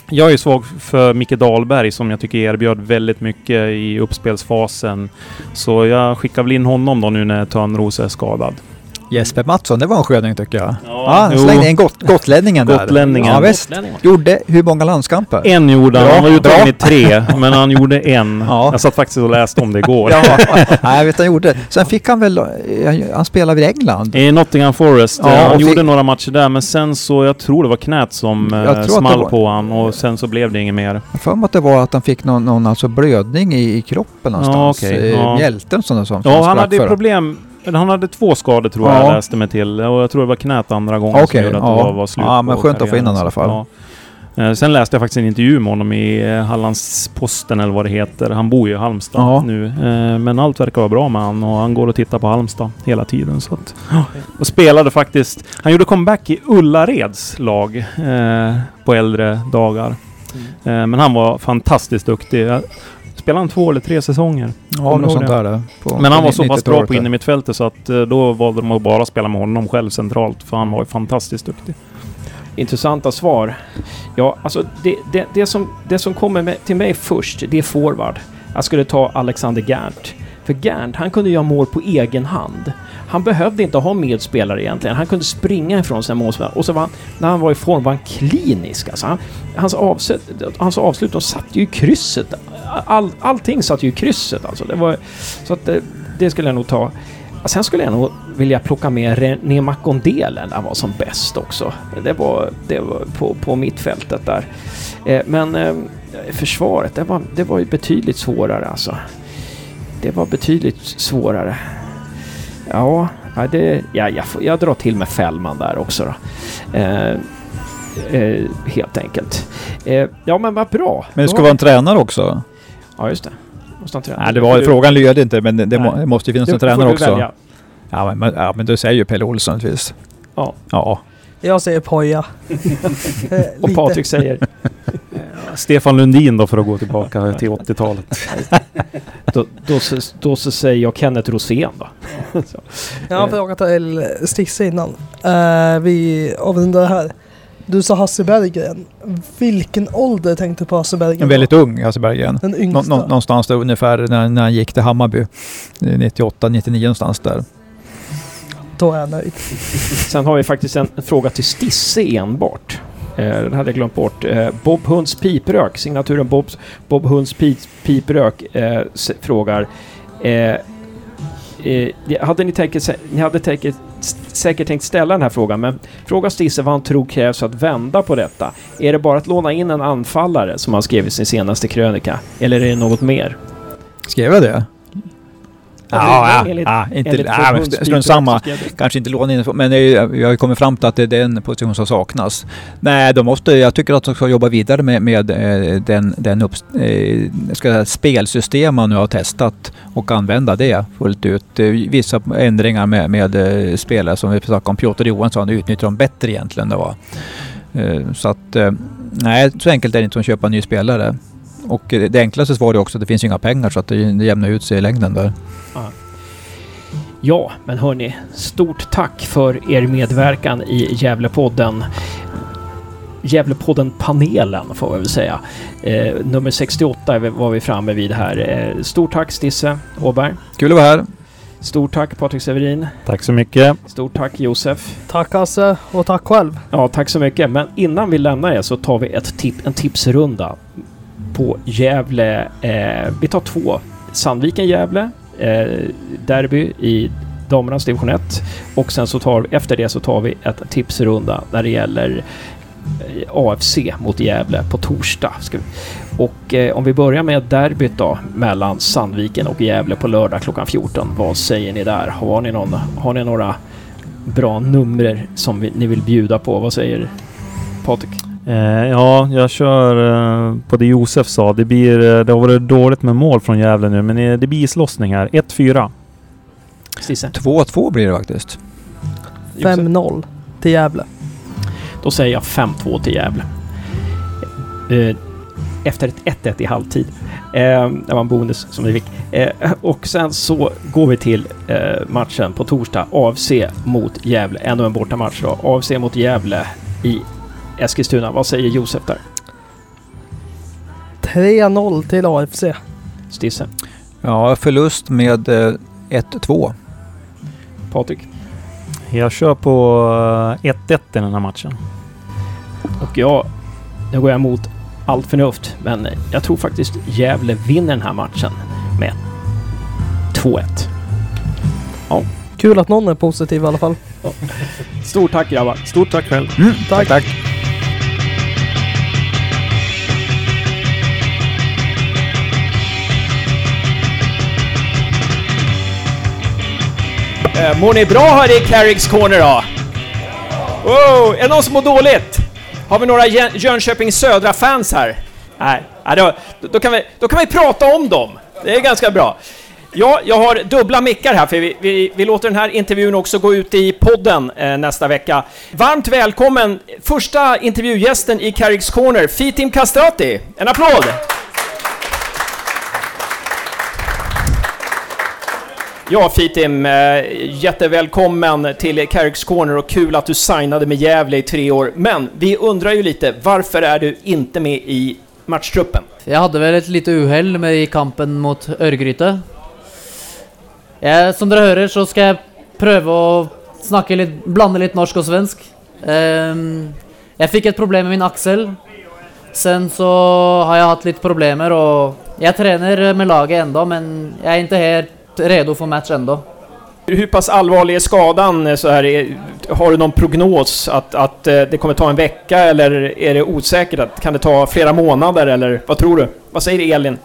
jag är ju svag för Micke Dahlberg som jag tycker erbjöd väldigt mycket i uppspelsfasen. Så jag skickar väl in honom då nu när Törnros är skadad. Jesper Mattsson, det var en sköning tycker jag. Ja, Ja, jo. slängde in got, gotlänningen där. Gotlänningen. Ja, visst. Gotlänning, va? Gjorde hur många landskamper? En gjorde han. Bra, Han var uttagen i tre, men han gjorde en. Ja. Jag satt faktiskt och läste om det igår. Ja, nej, jag vet han gjorde. Sen fick han väl, eh, han spelade vid England. I Nottingham Forest. Ja, han och fick- gjorde några matcher där, men sen så, jag tror det var knät som eh, det small var- på han och sen så blev det inget mer. Jag för mig att det var att han fick någon, någon alltså blödning i, i kroppen någonstans. okej, Eh, ja. Mjälten som, som, som Ja, han hade ju problem. Eller Han hade två skador tror jag Ja. jag läste mig till. Och jag tror det var knät andra gången Okej, som gjorde att ja. det var, var slut Ja, men skönt att få in honom i alla fall. Ja. Eh, Sen läste jag faktiskt en intervju med honom i eh, Hallandsposten eller vad det heter. Han bor ju i Halmstad Ja. nu. Eh, Men allt verkar vara bra med han och han går och tittar på Halmstad hela tiden. Så att, och spelade faktiskt... Han gjorde comeback i Ullareds lag eh, på äldre dagar. Mm. Men han var fantastiskt duktig. Spelade han två eller tre säsonger? Ja, något sånt där. På, Men han var så pass bra 90-talet på innermittfältet så att eh, då valde de att bara spela med honom själv centralt. För han var ju fantastiskt duktig. Intressanta svar. Ja, alltså det, det, det, som, det som kommer med, till mig först, det är forward. Jag skulle ta Alexander Gerndt. För Gerndt, han kunde göra mål på egen hand. Han behövde inte ha medspelare egentligen. Han kunde springa ifrån sina målspelare. Och så var han, när han var i form var han klinisk. Alltså han, hans, avslut, hans avslut, de satt ju i krysset. All, allting satt ju i krysset alltså. Det var, så att det, det skulle jag nog ta. Sen skulle jag nog vilja plocka med René Macondelen när han var som bäst också. Det var, det var på, på mittfältet där. Eh, men eh, försvaret, det var, det var ju betydligt svårare alltså. Det var betydligt svårare. Ja, ja, det, ja jag, får, jag drar till med Fällman där också då. Eh, eh, helt enkelt. Eh, ja men vad bra. Men det ska vara en tränare också. Ja just det. Måste han träna? Nej, det var, Du- frågan löd inte, men det, Nej. måste ju finnas du- en tränare också. välja. Ja men, men- ja, men du säger ju Pelle Olsson naturligtvis. Ja. Ja. Jag säger Poja. Och. Patrik säger, Stefan Lundin då för att gå tillbaka till 80-talet. då, då, så, då så säger jag Kenneth Rosén då. Jag har en fråga till Stisse innan. Uh, vi avrundar det här. Du sa Hasse Berggren. Vilken ålder tänkte du på Hasse Berggren? En väldigt ung Hasse Berggren. Den Nå, yngsta. nå, någonstans där ungefär när, när han gick till Hammarby. Eh, 98, 99 någonstans där. Då är jag nöjd. Sen har vi faktiskt en fråga till Stisse enbart. Eh, den hade jag glömt bort. Eh, Bob Hunds piprök, signaturen Bobs, Bob Hunds pi, piprök, eh, frågar. Eh, eh, hade ni, tänkt, ni hade tänkt, säkert tänkt ställa den här frågan, men fråga Stisse vad han tror krävs för att vända på detta. Är det bara att låna in en anfallare, som han skrev i sin senaste krönika? Eller är det något mer? Skrev jag det? Ja, enligt- ja, inte, enligt ja, strunt samma. Kanske inte låna in, men vi har kommit fram till att det är den position som saknas. Nej, de måste, jag tycker att de ska jobba vidare med, med eh, den, den upp, eh, ska jag säga, spelsystem man nu har testat och använda det fullt ut. Vissa ändringar med, med eh, spelare som vi snackade om, Piotr Johansson, utnyttjar de bättre egentligen. Det var. Så att, nej, så enkelt är det inte som att köpa en ny spelare. Och det enklaste svaret är också att det finns ju inga pengar så att det, det jämnar ut sig i längden där. Ja, men hörni, stort tack för er medverkan i Gävlepodden. Gävlepodden-panelen får vi väl säga. Eh, nummer 68 är vi- var vi framme vid här. Eh, stort tack Stisse Åberg. Kul att vara här. Stort tack Patrik Severin. Tack så mycket. Stort tack Josef. Tack Hasse och tack själv. Ja, tack så mycket. Men innan vi lämnar er så tar vi ett tip, en tipsrunda på Gävle. Eh, vi tar två. Sandviken-Gävle, eh, derby i damernas division 1. Och sen så tar vi, efter det så tar vi ett tipsrunda när det gäller eh, AFC mot Gävle på torsdag. Ska vi. Och eh, om vi börjar med derbyt då mellan Sandviken och Gävle på lördag klockan 14. Vad säger ni där? Har ni, någon, har ni några bra nummer som vi, ni vill bjuda på? Vad säger Patrik? Eh, ja, jag kör eh, på det Josef sa. Det, blir, eh, det har varit dåligt med mål från Gävle nu, men eh, det blir islossning här. 1-4. Stisse? 2-2 blir det faktiskt. Josef? 5-0 till Gävle. Då säger jag 5-2 till Gävle. Eh, efter ett 1-1 i halvtid. Eh, det var en bonus som vi fick. Eh, och sen så går vi till eh, matchen på torsdag. AFC mot Gävle. Ännu en bortamatch då. AFC mot Gävle i Eskilstuna. Vad säger Josef där? 3-0 till AFC. Stisse? Ja, förlust med eh, 1-2. Patrik? Jag kör på eh, 1-1 i den här matchen. Och jag... Nu går jag emot allt förnuft, men jag tror faktiskt Gävle vinner den här matchen med 2-1. Kul att någon är positiv i alla fall. Stort tack grabbar! Stort tack själv. tack. tack. Eh, mår ni bra här i Carricks Corner då? Wow, är det någon som mår dåligt? Har vi några Jön- Jönköping Södra-fans här? Nej, nej då, då, kan vi, då kan vi prata om dem. Det är ganska bra. Ja, jag har dubbla mickar här för vi, vi, vi låter den här intervjun också gå ut i podden eh, nästa vecka. Varmt välkommen första intervjugästen i Carricks Corner, Fitim Kastrati. En applåd! Ja, Fitim, eh, jättevälkommen till Carricks Corner och kul att du signade med Gävle i tre år. Men vi undrar ju lite, varför är du inte med i matchtruppen? Jag hade väl ett litet uhell med i kampen mot Örgryte. Jeg, som ni hör så ska jag pröva att snacka lite, blanda lite norsk och svensk. Ehm, jeg fikk problem med min axel. Sen så har jag haft lite problem och jag tränar med laget ändå, men jag är inte helt redo for match enda. Hur pass allvarlig är skadan? eh, Så här, är- har du någon prognos att, att eh, det kommer ta en vecka eller är det osäkert? Att, kan det ta flera månader eller vad tror du? Vad säger Elin?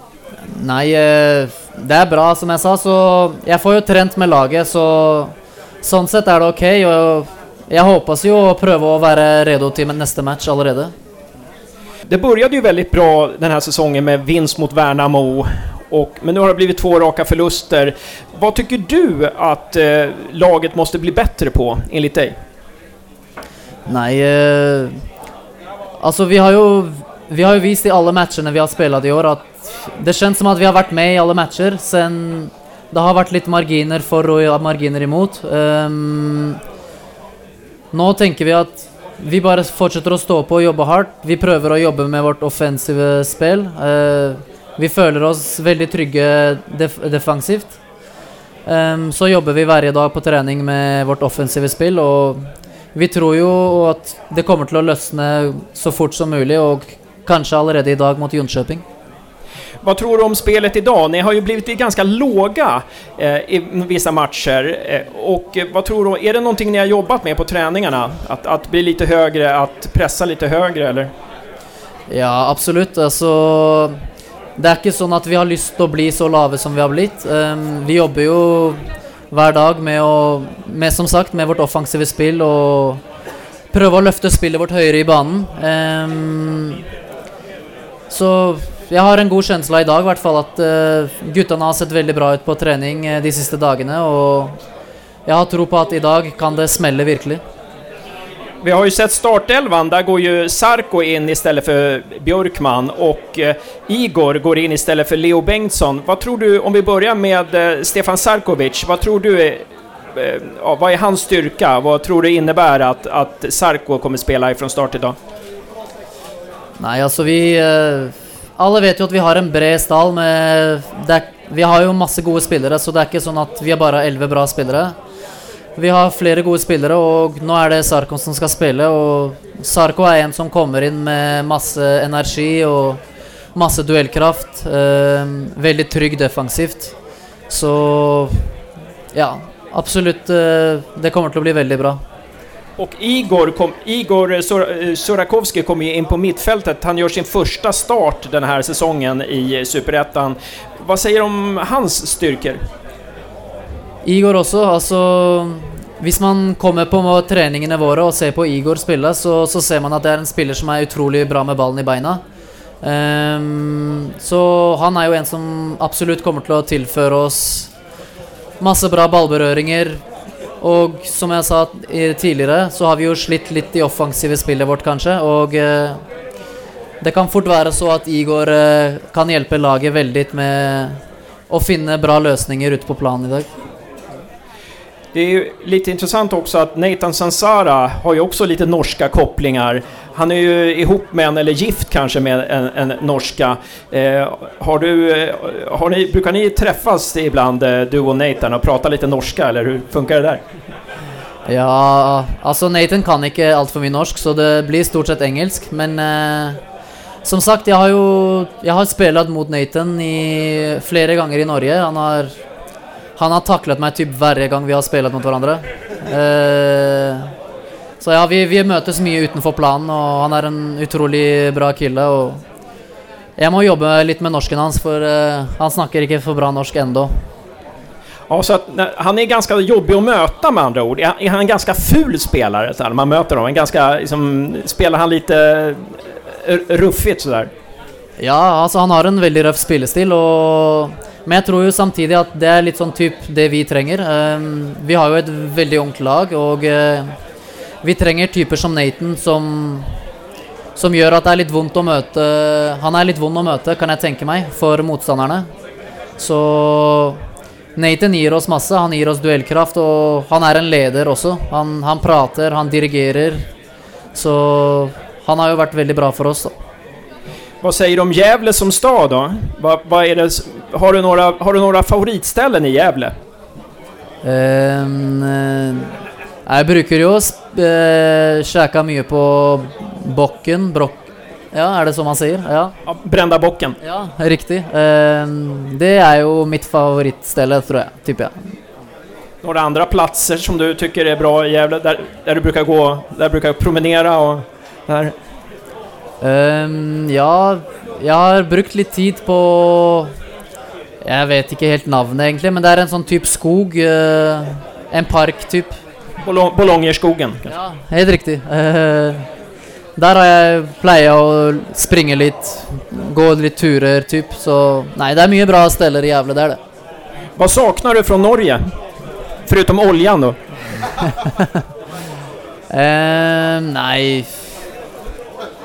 Nei, eh, det er bra. Som jeg sa, så Jeg får jo trent med laget, så Sånn sett er det ok. Og jag hoppas ju att pröva att vara redo till nästa match allerede. Det började ju väldigt bra den här säsongen med vinst mot Värnamo. Och, men nu har det blivit två raka förluster. Vad tycker du att eh, laget måste bli bättre på, enligt dig? Nej, eh, alltså vi har ju vi har ju visat i alla matcherna vi har spelat i år att det känns som att vi har varit med i alla matcher sen det har varit lite marginer för och marginer emot. Um, nu tänker vi att vi bara fortsätter att stå på och jobba hårt. Vi prövar att jobba med vårt offensiva spel. Uh, vi följer oss väldigt trygga def defensivt. Um, så jobbar vi varje dag på träning med vårt offensiva spel och vi tror ju att det kommer till att lösna så fort som möjligt och kanske allerede idag mot Jönköping. Vad tror du om spelet idag? Ni har ju blivit ganska låga eh, i vissa matcher. Eh, och vad tror du, är det någonting ni har jobbat med på träningarna? Att, att bli lite högre, att pressa lite högre eller? Ja, absolut. Alltså, det är inte så att vi har lust att bli så lave som vi har blivit. Um, ehm, vi jobbar ju varje dag med, att, med, som sagt, med vårt offensiva spel och pröva att lyfta spelet vårt högre i banan. Um, ehm, så jag har en god känsla idag i hvert fall att uh, eh, har sett väldigt bra ut på träning uh, eh, de sista dagarna och jag har tro på att idag kan det smälla verkligen. Vi har ju sett startelvan, där går ju Sarko in istället för Björkman och eh, Igor går in istället för Leo Bengtsson. Vad tror du, om vi börjar med eh, Stefan Sarkovic, vad tror du är, eh, ja, vad är hans styrka? Vad tror du innebär att, att Sarko kommer spela ifrån start idag? Nej, alltså vi... Eh, alla vet ju att vi har en bred stall med... Det, vi har ju massa goda spelare, så det är inte så att vi har bara 11 bra spelare. Vi har flera goda spelare och nu är det Sarko som ska spela och Sarko är en som kommer in med massa energi och massa duellkraft. Eh, väldigt trygg defensivt. Så ja, absolut, eh, det kommer att bli väldigt bra. Och Igor, kom, Igor Sor eh, Sorakovski kommer ju in på mittfältet. Han gör sin första start den här säsongen i Superettan. Vad säger du om hans styrkor? Igor också, alltså... Om man kommer på treningene våre och ser på Igor spela, så, så, ser man att det är en spelare som är otroligt bra med ballen i benen. Um, så han är ju en som absolut kommer till att tillföra oss massa bra bollberöringar. och som jag sa tidigare så har vi ju slitt lite i offensiva spelet vårt kanske och uh, det kan fort vara så att Igor uh, kan hjälpa laget väldigt med att finna bra lösningar ute på planen idag. Det är ju lite intressant också att Nathan Sansara har ju också lite norska kopplingar. Han är ju ihop med en, eller gift kanske med en, en norska. Eh, har du, eh, har ni, brukar ni träffas ibland, eh, du och Nathan, och prata lite norska, eller hur funkar det där? Ja, alltså Nathan kan inte allt för mycket norsk, så det blir stort sett engelsk, men eh, som sagt, jag har ju jag har spelat mot Nathan i flera gånger i Norge. Han har han har tacklat mig typ varje gång vi har spelat mot varandra. Eh, så ja, vi, vi mötes mycket utanför planen och han är en otroligt bra kille. Och jag måste jobba lite med norsken hans för uh, han snackar inte för bra norsk ändå. Ja, så att, han är ganska jobbig att möta med andra ord. Är, han en ganska ful spelare så här, när man möter honom? En ganska, liksom, spelar han lite eh, ruffigt sådär? Ja, alltså han har en väldigt ruff spelstil och men jag tror ju samtidigt att det är lite sån typ det vi tränger. Ehm, vi har ju ett väldigt ungt lag och eh, vi tränger typer som Nathan som som gör att det är lite ont att möta. Han är lite vond att möta kan jag tänka mig för motståndarna. Så Nathan ger oss massa, han ger oss duellkraft och han är en ledare också. Han, han pratar, han dirigerar. Så han har ju varit väldigt bra för oss. Då. Vad säger du om Gävle som stad då? Vad, vad är det, har, du några, har du några favoritställen i Gävle? Um, jag brukar ju uh, käka mycket på bocken, brock, Ja, är det så man säger? Ja. ja brända bocken. Ja, riktigt. Um, det är ju mitt favoritställe tror jag, typ jag. Några andra platser som du tycker är bra i Gävle, där, där du brukar gå, där du brukar promenera och där? Um, ja, jag har brukt lite tid på... Jag vet inte helt namnet egentligen, men det är en sån typ skog, uh, en park typ. Bolo- Bolognerskogen. Ja, helt riktigt. Eh, där har jag plejat och springa lite, gå lite turer typ. Så nej, det är mycket bra ställen i Gävle där det. Vad saknar du från Norge? Förutom oljan då? Eh, nei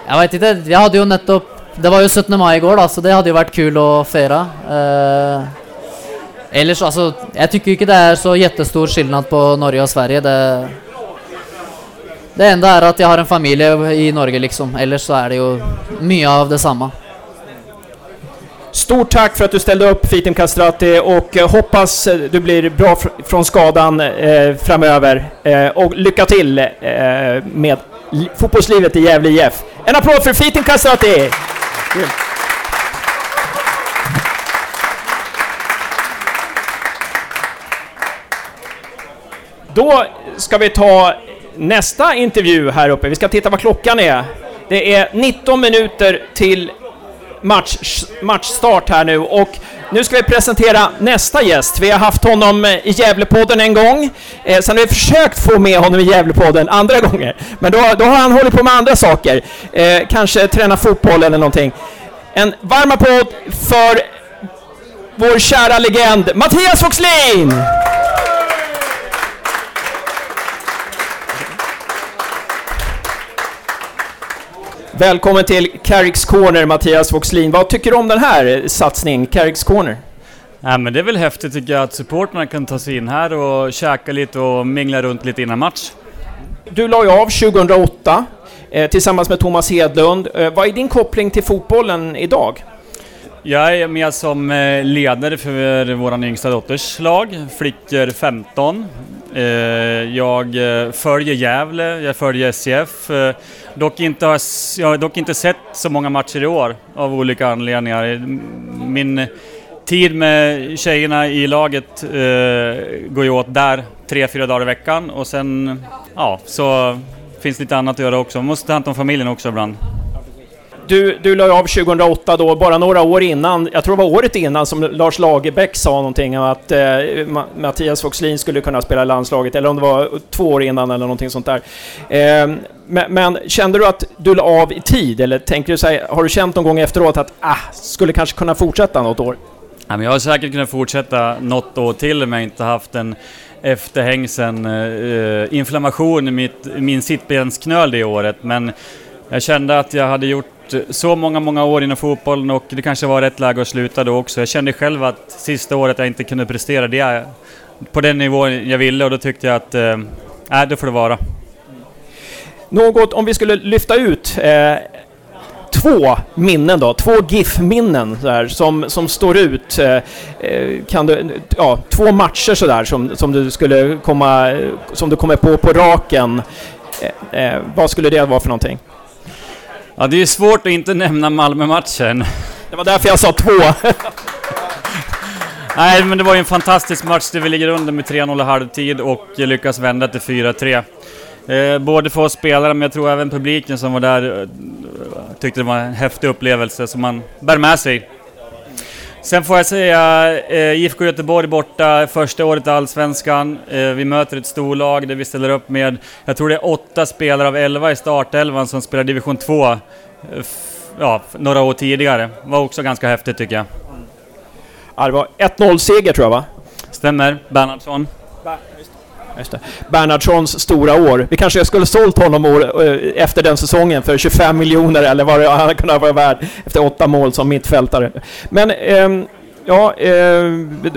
Jeg veit ikke. Jeg hadde jo nettopp Det var jo 17. mai i går, da, så det hadde jo vært kul å feire. Eh, ellers, altså Jeg tykker ikke det er så jättestor skillnad på Norge og Sverige. Det Det enda er at jeg har en familie i Norge, liksom. Ellers så er det jo mye av det samme. Stort tack för att du ställde upp Fitim Kastrati och eh, hoppas eh, du blir bra fr- från skadan eh, framöver. Eh, och lycka till eh, med fotbollslivet i Gävle IF. En applåd för Fitim Kastrati! Då ska vi ta nästa intervju här uppe. Vi ska titta vad klockan är. Det är 19 minuter till match, matchstart här nu och nu ska vi presentera nästa gäst. Vi har haft honom eh, i Gävlepodden en gång, eh, sen har vi försökt få med honom i Gävlepodden andra gånger, men då, då har han hållit på med andra saker. Eh, kanske träna fotboll eller någonting. En varm applåd för vår kära legend Mattias Foxlin! Välkommen till Carricks Corner, Mattias Foxlin. Vad tycker du om den här satsningen, Carricks Corner? Ja, men det är väl häftigt tycker jag att supporterna kan ta sig in här och käka lite och mingla runt lite innan match. Du la ju av 2008 eh, tillsammans med Thomas Hedlund. Eh, vad är din koppling till fotbollen idag? Jag är med som eh, ledare för vår yngsta dotters lag, Flickor 15. Eh, jag eh, följer Gävle, jag följer SCF. Eh, dock inte har, jag har dock inte sett så många matcher i år av olika anledningar. Min tid med tjejerna i laget går ju åt där tre, fyra dagar i veckan och sen, ja, så finns lite annat att göra också. Man måste ta hand om familjen också ibland. Du, du la ju av 2008 då, bara några år innan, jag tror det var året innan som Lars Lagerbäck sa någonting om att eh, Mattias Foxlin skulle kunna spela i landslaget, eller om det var två år innan eller någonting sånt där. Eh, men, men kände du att du la av i tid, eller tänker du så här, har du känt någon gång efteråt att ah, skulle kanske kunna fortsätta något år? Ja, men jag har säkert kunnat fortsätta något år till om jag inte haft en efterhängsen eh, eh inflammation i, mitt, i min sittbensknöl det året. Men jag kände att jag hade gjort så många, många år inom fotbollen och det kanske var rätt läge att sluta då också. Jag kände själv att sista året jag inte kunde prestera det på den nivån jag ville och då tyckte jag att eh, äh, nej, det får det vara. Något, om vi skulle lyfta ut eh, två minnen då, två GIF-minnen där, som, som står ut. Eh, eh, kan du, ja, två matcher sådär som, som du skulle komma, som du kommer på på raken. Eh, eh, vad skulle det vara för någonting? Ja, det är svårt att inte nämna Malmö-matchen. Det var därför jag sa två. Nej, men det var ju en fantastisk match där vi ligger under med 3-0 i halvtid och lyckas vända till 4-3. Eh, både för oss spelare, men jag tror även publiken som var där eh, tyckte det var en häftig upplevelse som man bär med sig. Sen får jag säga, eh, IFK Göteborg borta, första året i Allsvenskan. Eh, vi möter ett storlag där vi ställer upp med, jag tror det är åtta spelare av elva i startelvan som spelar division 2. Eh, ja, några år tidigare. var också ganska häftigt tycker jag. Ja, det var 1-0-seger tror jag va? Stämmer, Bernhardsson. Just det. Bernhardssons stora år. Vi kanske skulle sålt honom år, eh, efter den säsongen för 25 miljoner eller vad det- han hade kunnat vara värd efter åtta mål som mittfältare. Men eh, ja, eh,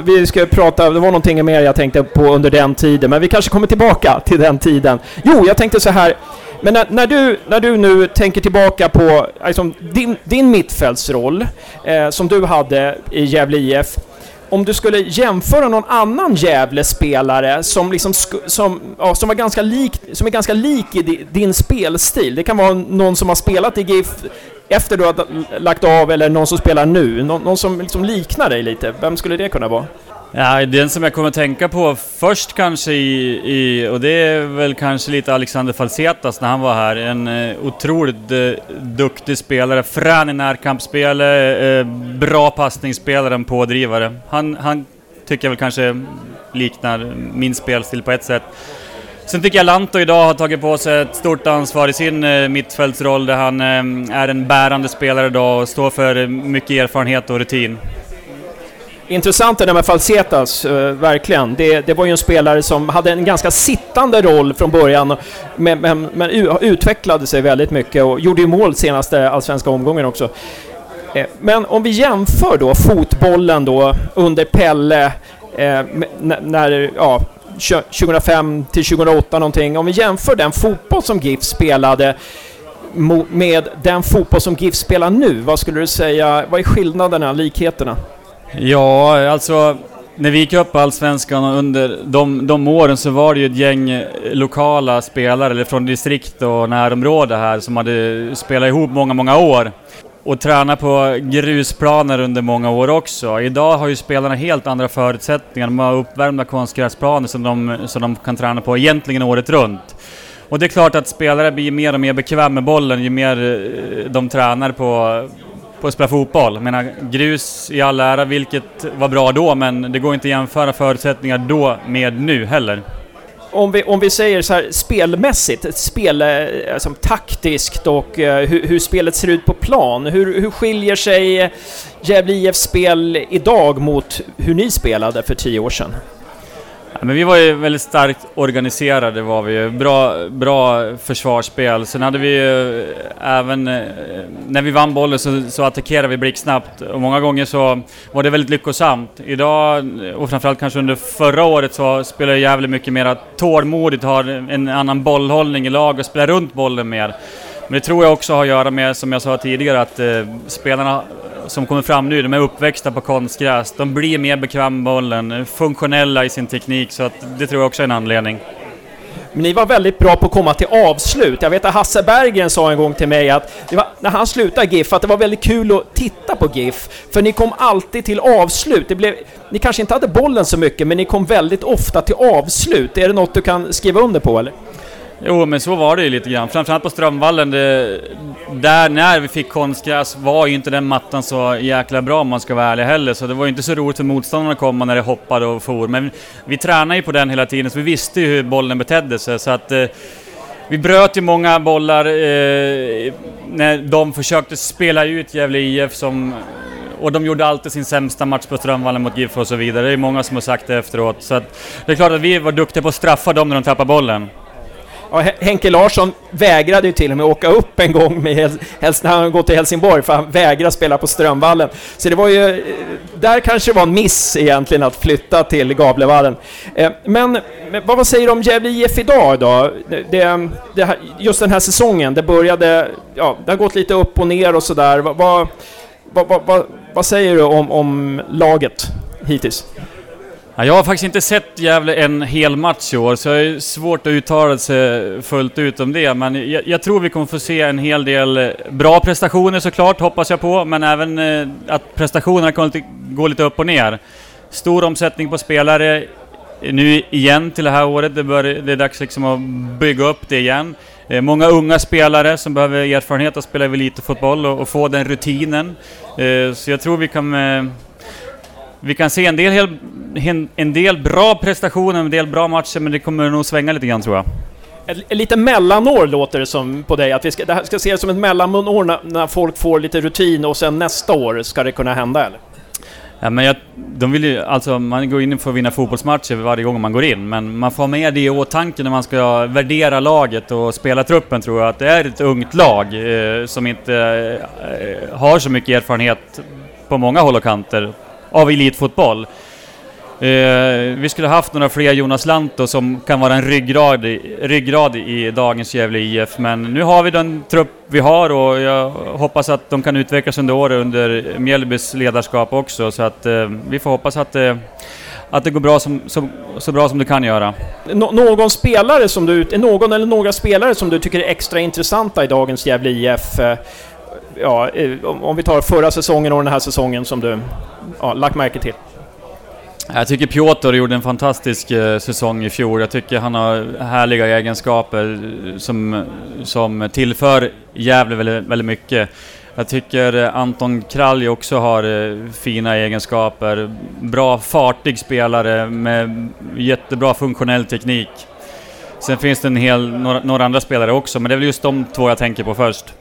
vi ska prata, det var någonting mer jag tänkte på under den tiden, men vi kanske kommer tillbaka till den tiden. Jo, jag tänkte så här, men när, när, du, när du nu tänker tillbaka på liksom, din, din mittfältsroll eh, som du hade i Gävle IF, om du skulle jämföra någon annan Gävle-spelare som, liksom som, ja, som, var ganska lik, som är ganska lik i di, din spelstil. Det kan vara någon som har spelat i GIF efter du har lagt av eller någon som spelar nu. Någon, någon som liksom liknar dig lite. Vem skulle det kunna vara? Ja, den som jag kommer att tänka på först kanske i, i och det är väl kanske lite Alexander Falsetas när han var här. En eh, otroligt eh, duktig spelare, frän i närkampsspelare, eh, eh, bra passningsspelare, en pådrivare. Han, han tycker jag väl kanske liknar min spelstil på ett sätt. Sen tycker jag Lanto idag har tagit på sig ett stort ansvar i sin eh, mittfältsroll där han eh, är en bärande spelare idag och står för eh, mycket erfarenhet och rutin. Intressant det där med Falsetas, uh, verkligen. Det, det, var ju en spelare som hade en ganska sittande roll från början, men, men, men utvecklade sig väldigt mycket och gjorde ju mål senaste allsvenska omgången också. Eh, men om vi jämför då fotbollen då under Pelle, eh, när, ja, 2005 till 2008 någonting. Om vi jämför den fotboll som GIF spelade med den fotboll som GIF spelar nu, vad skulle du säga, vad är skillnaderna, likheterna? Ja, alltså när vi gick upp Allsvenskan under de, de åren så var det ju ett gäng lokala spelare, eller från distrikt och närområde här, som hade spelat ihop många, många år. Och tränat på grusplaner under många år också. Idag har ju spelarna helt andra förutsättningar. De har uppvärmda konstgräsplaner som de, som de kan träna på egentligen året runt. Och det är klart att spelare blir mer och mer bekväma med bollen ju mer eh, de tränar på, på att spela fotboll. Jag menar, grus i all ära, vilket var bra då, men det går inte att jämföra förutsättningar då med nu heller. Om vi, om vi säger så här spelmässigt, spel, alltså, taktiskt och eh, uh, hur, hur, spelet ser ut på plan. Hur, hur skiljer sig Gävle IFs spel idag mot hur ni spelade för tio år sedan? Men vi var ju väldigt starkt organiserade var vi Bra, bra försvarsspel. Sen hade vi ju eh, även... Eh, när vi vann bollen så, så attackerade vi blixtsnabbt och många gånger så var det väldigt lyckosamt. Idag, och framförallt kanske under förra året, så spelar jag jävligt mycket mer tålmodigt, har en annan bollhållning i lag och spelar runt bollen mer. Men det tror jag också har att göra med, som jag sa tidigare, att eh, spelarna som kommer fram nu, de är uppväxta på konstgräs. De blir mer bekväma med bollen, funktionella i sin teknik, så att det tror jag också är en anledning. Men ni var väldigt bra på att komma till avslut. Jag vet att Hasse Berggren sa en gång till mig att var, när han slutade GIF, att det var väldigt kul att titta på GIF. För ni kom alltid till avslut. Det blev, ni kanske inte hade bollen så mycket, men ni kom väldigt ofta till avslut. Är det något du kan skriva under på eller? Jo, men så var det ju lite grann. Framförallt på Strömvallen, det, där när vi fick konstgräs var ju inte den mattan så jäkla bra om man ska vara ärlig heller, så det var ju inte så roligt för motståndarna att komma när det hoppade och for. Men vi tränade ju på den hela tiden, så vi visste ju hur bollen betedde sig, så att eh, vi bröt ju många bollar eh, när de försökte spela ut Gävle IF som och de gjorde alltid sin sämsta match på Strömvallen mot GIF och så vidare. Det är många som har sagt det efteråt. Så att det är klart att vi var duktiga på att straffa dem när de tappade bollen. Ja, Henke Larsson vägrade ju till och med åka upp en gång med när han gått till Helsingborg, för han vägrade spela på Strömvallen. Så det var ju... Eh, där kanske det var en miss egentligen att flytta till Gavlevallen. Eh, men vad säger du om Gävle IF idag då? Det, det, just den här säsongen, det började... Ja, det har gått lite upp och ner och sådär. Vad, vad, vad, vad säger du om, om laget hittills? Ja, jag har faktiskt inte sett Gävle en hel match i år, så det är svårt att uttala sig fullt ut om det. Men jag, jag, tror vi kommer få se en hel del eh, bra prestationer såklart, hoppas jag på, men även eh, att prestationerna kommer att gå lite upp och ner. Stor omsättning på spelare eh, nu igen till det här året. Det, bör, det är dags liksom att bygga upp det igen. Eh, många unga spelare som behöver erfarenhet att spela elitfotboll och, och få den rutinen. Eh, så jag tror vi kan vi kan se en del, en del bra prestationer, en del bra matcher, men det kommer nog svänga lite grann tror jag. Ett, lite mellanår låter det som på dig, att vi ska, det här ska ses som ett mellanår när, när, folk får lite rutin och sen nästa år ska det kunna hända eller? Ja, men jag, de vill ju, alltså man går in för att vinna fotbollsmatcher varje gång man går in, men man får ha med det i åtanke när man ska värdera laget och spela truppen tror jag, att det är ett ungt lag eh, som inte eh, har så mycket erfarenhet på många håll och kanter av elitfotboll. Eh, vi skulle haft några fler Jonas Lantto som kan vara en ryggrad, ryggrad i dagens Gävle IF, men nu har vi den trupp vi har och jag hoppas att de kan utvecklas under året under Mjällbys ledarskap också, så att eh, vi får hoppas att eh, att det går bra som, som, så bra som det kan göra. Nå någon spelare som du, någon eller några spelare som du tycker är extra intressanta i dagens Gävle IF? Eh, Ja, om vi tar förra säsongen och den här säsongen som du ja, lagt märke till? Jag tycker Piotr gjorde en fantastisk eh, säsong i fjol. Jag tycker han har härliga egenskaper eh, som, som tillför Gävle väldigt, väldigt mycket. Jag tycker eh, Anton Kralj också har fina egenskaper. Bra fartig spelare med jättebra funktionell teknik. Sen finns det en hel, några, några andra spelare också, men det är väl just de två jag tänker på först.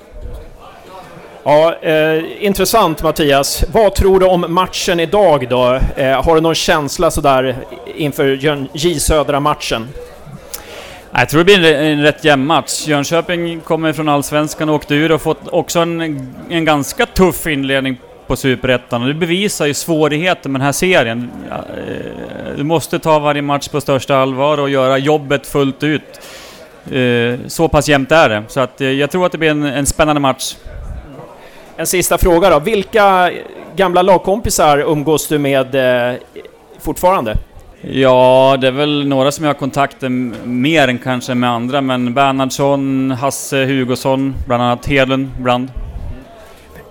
Ja, eh, intressant Mattias. Vad tror du om matchen idag då? Eh, har du någon känsla sådär inför J Södra-matchen? Jag tror det blir en, en rätt jämn match. Jönköping kommer från Allsvenskan och åkte ur och fått också en, en ganska tuff inledning på Superettan. Det bevisar ju svårigheten med den här serien. Eh, du måste ta varje match på största allvar och göra jobbet fullt ut. Eh, så pass jämnt är det. Så att eh, jag tror att det blir en, en spännande match. En sista fråga då. Vilka gamla lagkompisar umgås du med eh, fortfarande? Ja, det är väl några som jag har kontakter mer än kanske med andra, men Bernhardsson, Hasse Hugosson, bland annat Hedlund, Brand.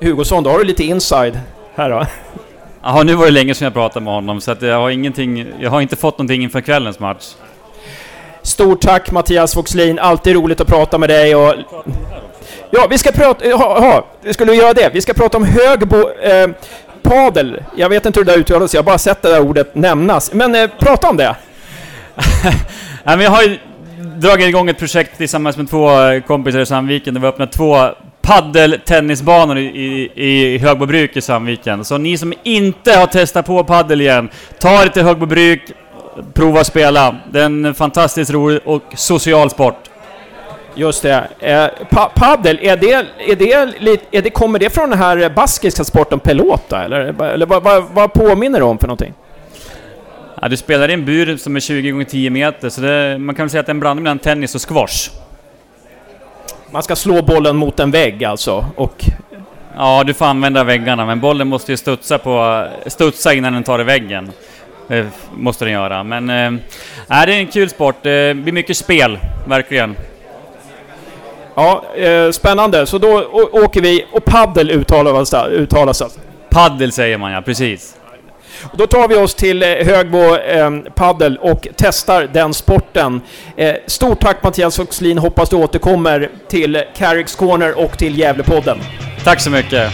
Hugosson, då har du lite inside här då? Ja, nu var det länge sedan jag pratade med honom, så att jag har ingenting... Jag har inte fått någonting inför kvällens match. Stort tack Mattias Voxlin, alltid roligt att prata med dig och... Ja, vi ska prata... Eh, ja, ja, skulle vi göra det? Vi ska prata om Högbo... Eh, padel. Jag vet inte hur det där uttalas, jag har bara sett det där ordet nämnas. Men eh, prata om det! Nej men jag har ju dragit igång ett projekt tillsammans med två eh, kompisar i Sandviken där vi öppnat två paddeltennisbanor i, i, i Högbobruk i Sandviken. Så ni som inte har testat på paddel igen, ta er till Högbobruk, prova att spela. Det är en fantastiskt rolig och social sport. Just det. Eh, pa paddel, är det, är det, är det, kommer det från den här baskiska sporten pelota eller? Eller vad, vad, vad påminner det om för någonting? Ja, du spelar i en bur som är 20 x 10 meter, så det, man kan väl säga att det är en blandning mellan tennis och squash. Man ska slå bollen mot en vägg alltså, och... Ja, du får använda väggarna, men bollen måste ju studsa, på, studsa innan den tar i väggen. Det måste den göra, men... Äh, det är en kul sport. Det blir mycket spel, verkligen. Ja, eh, spännande. Så då åker vi, och paddel uttalas, uttalas alltså? Paddel säger man ja, precis. Då tar vi oss till eh, Högbo eh, paddel och testar den sporten. Eh, stort tack Mattias Oxlin, hoppas du återkommer till Carricks Corner och till Gävlepodden. Tack så mycket.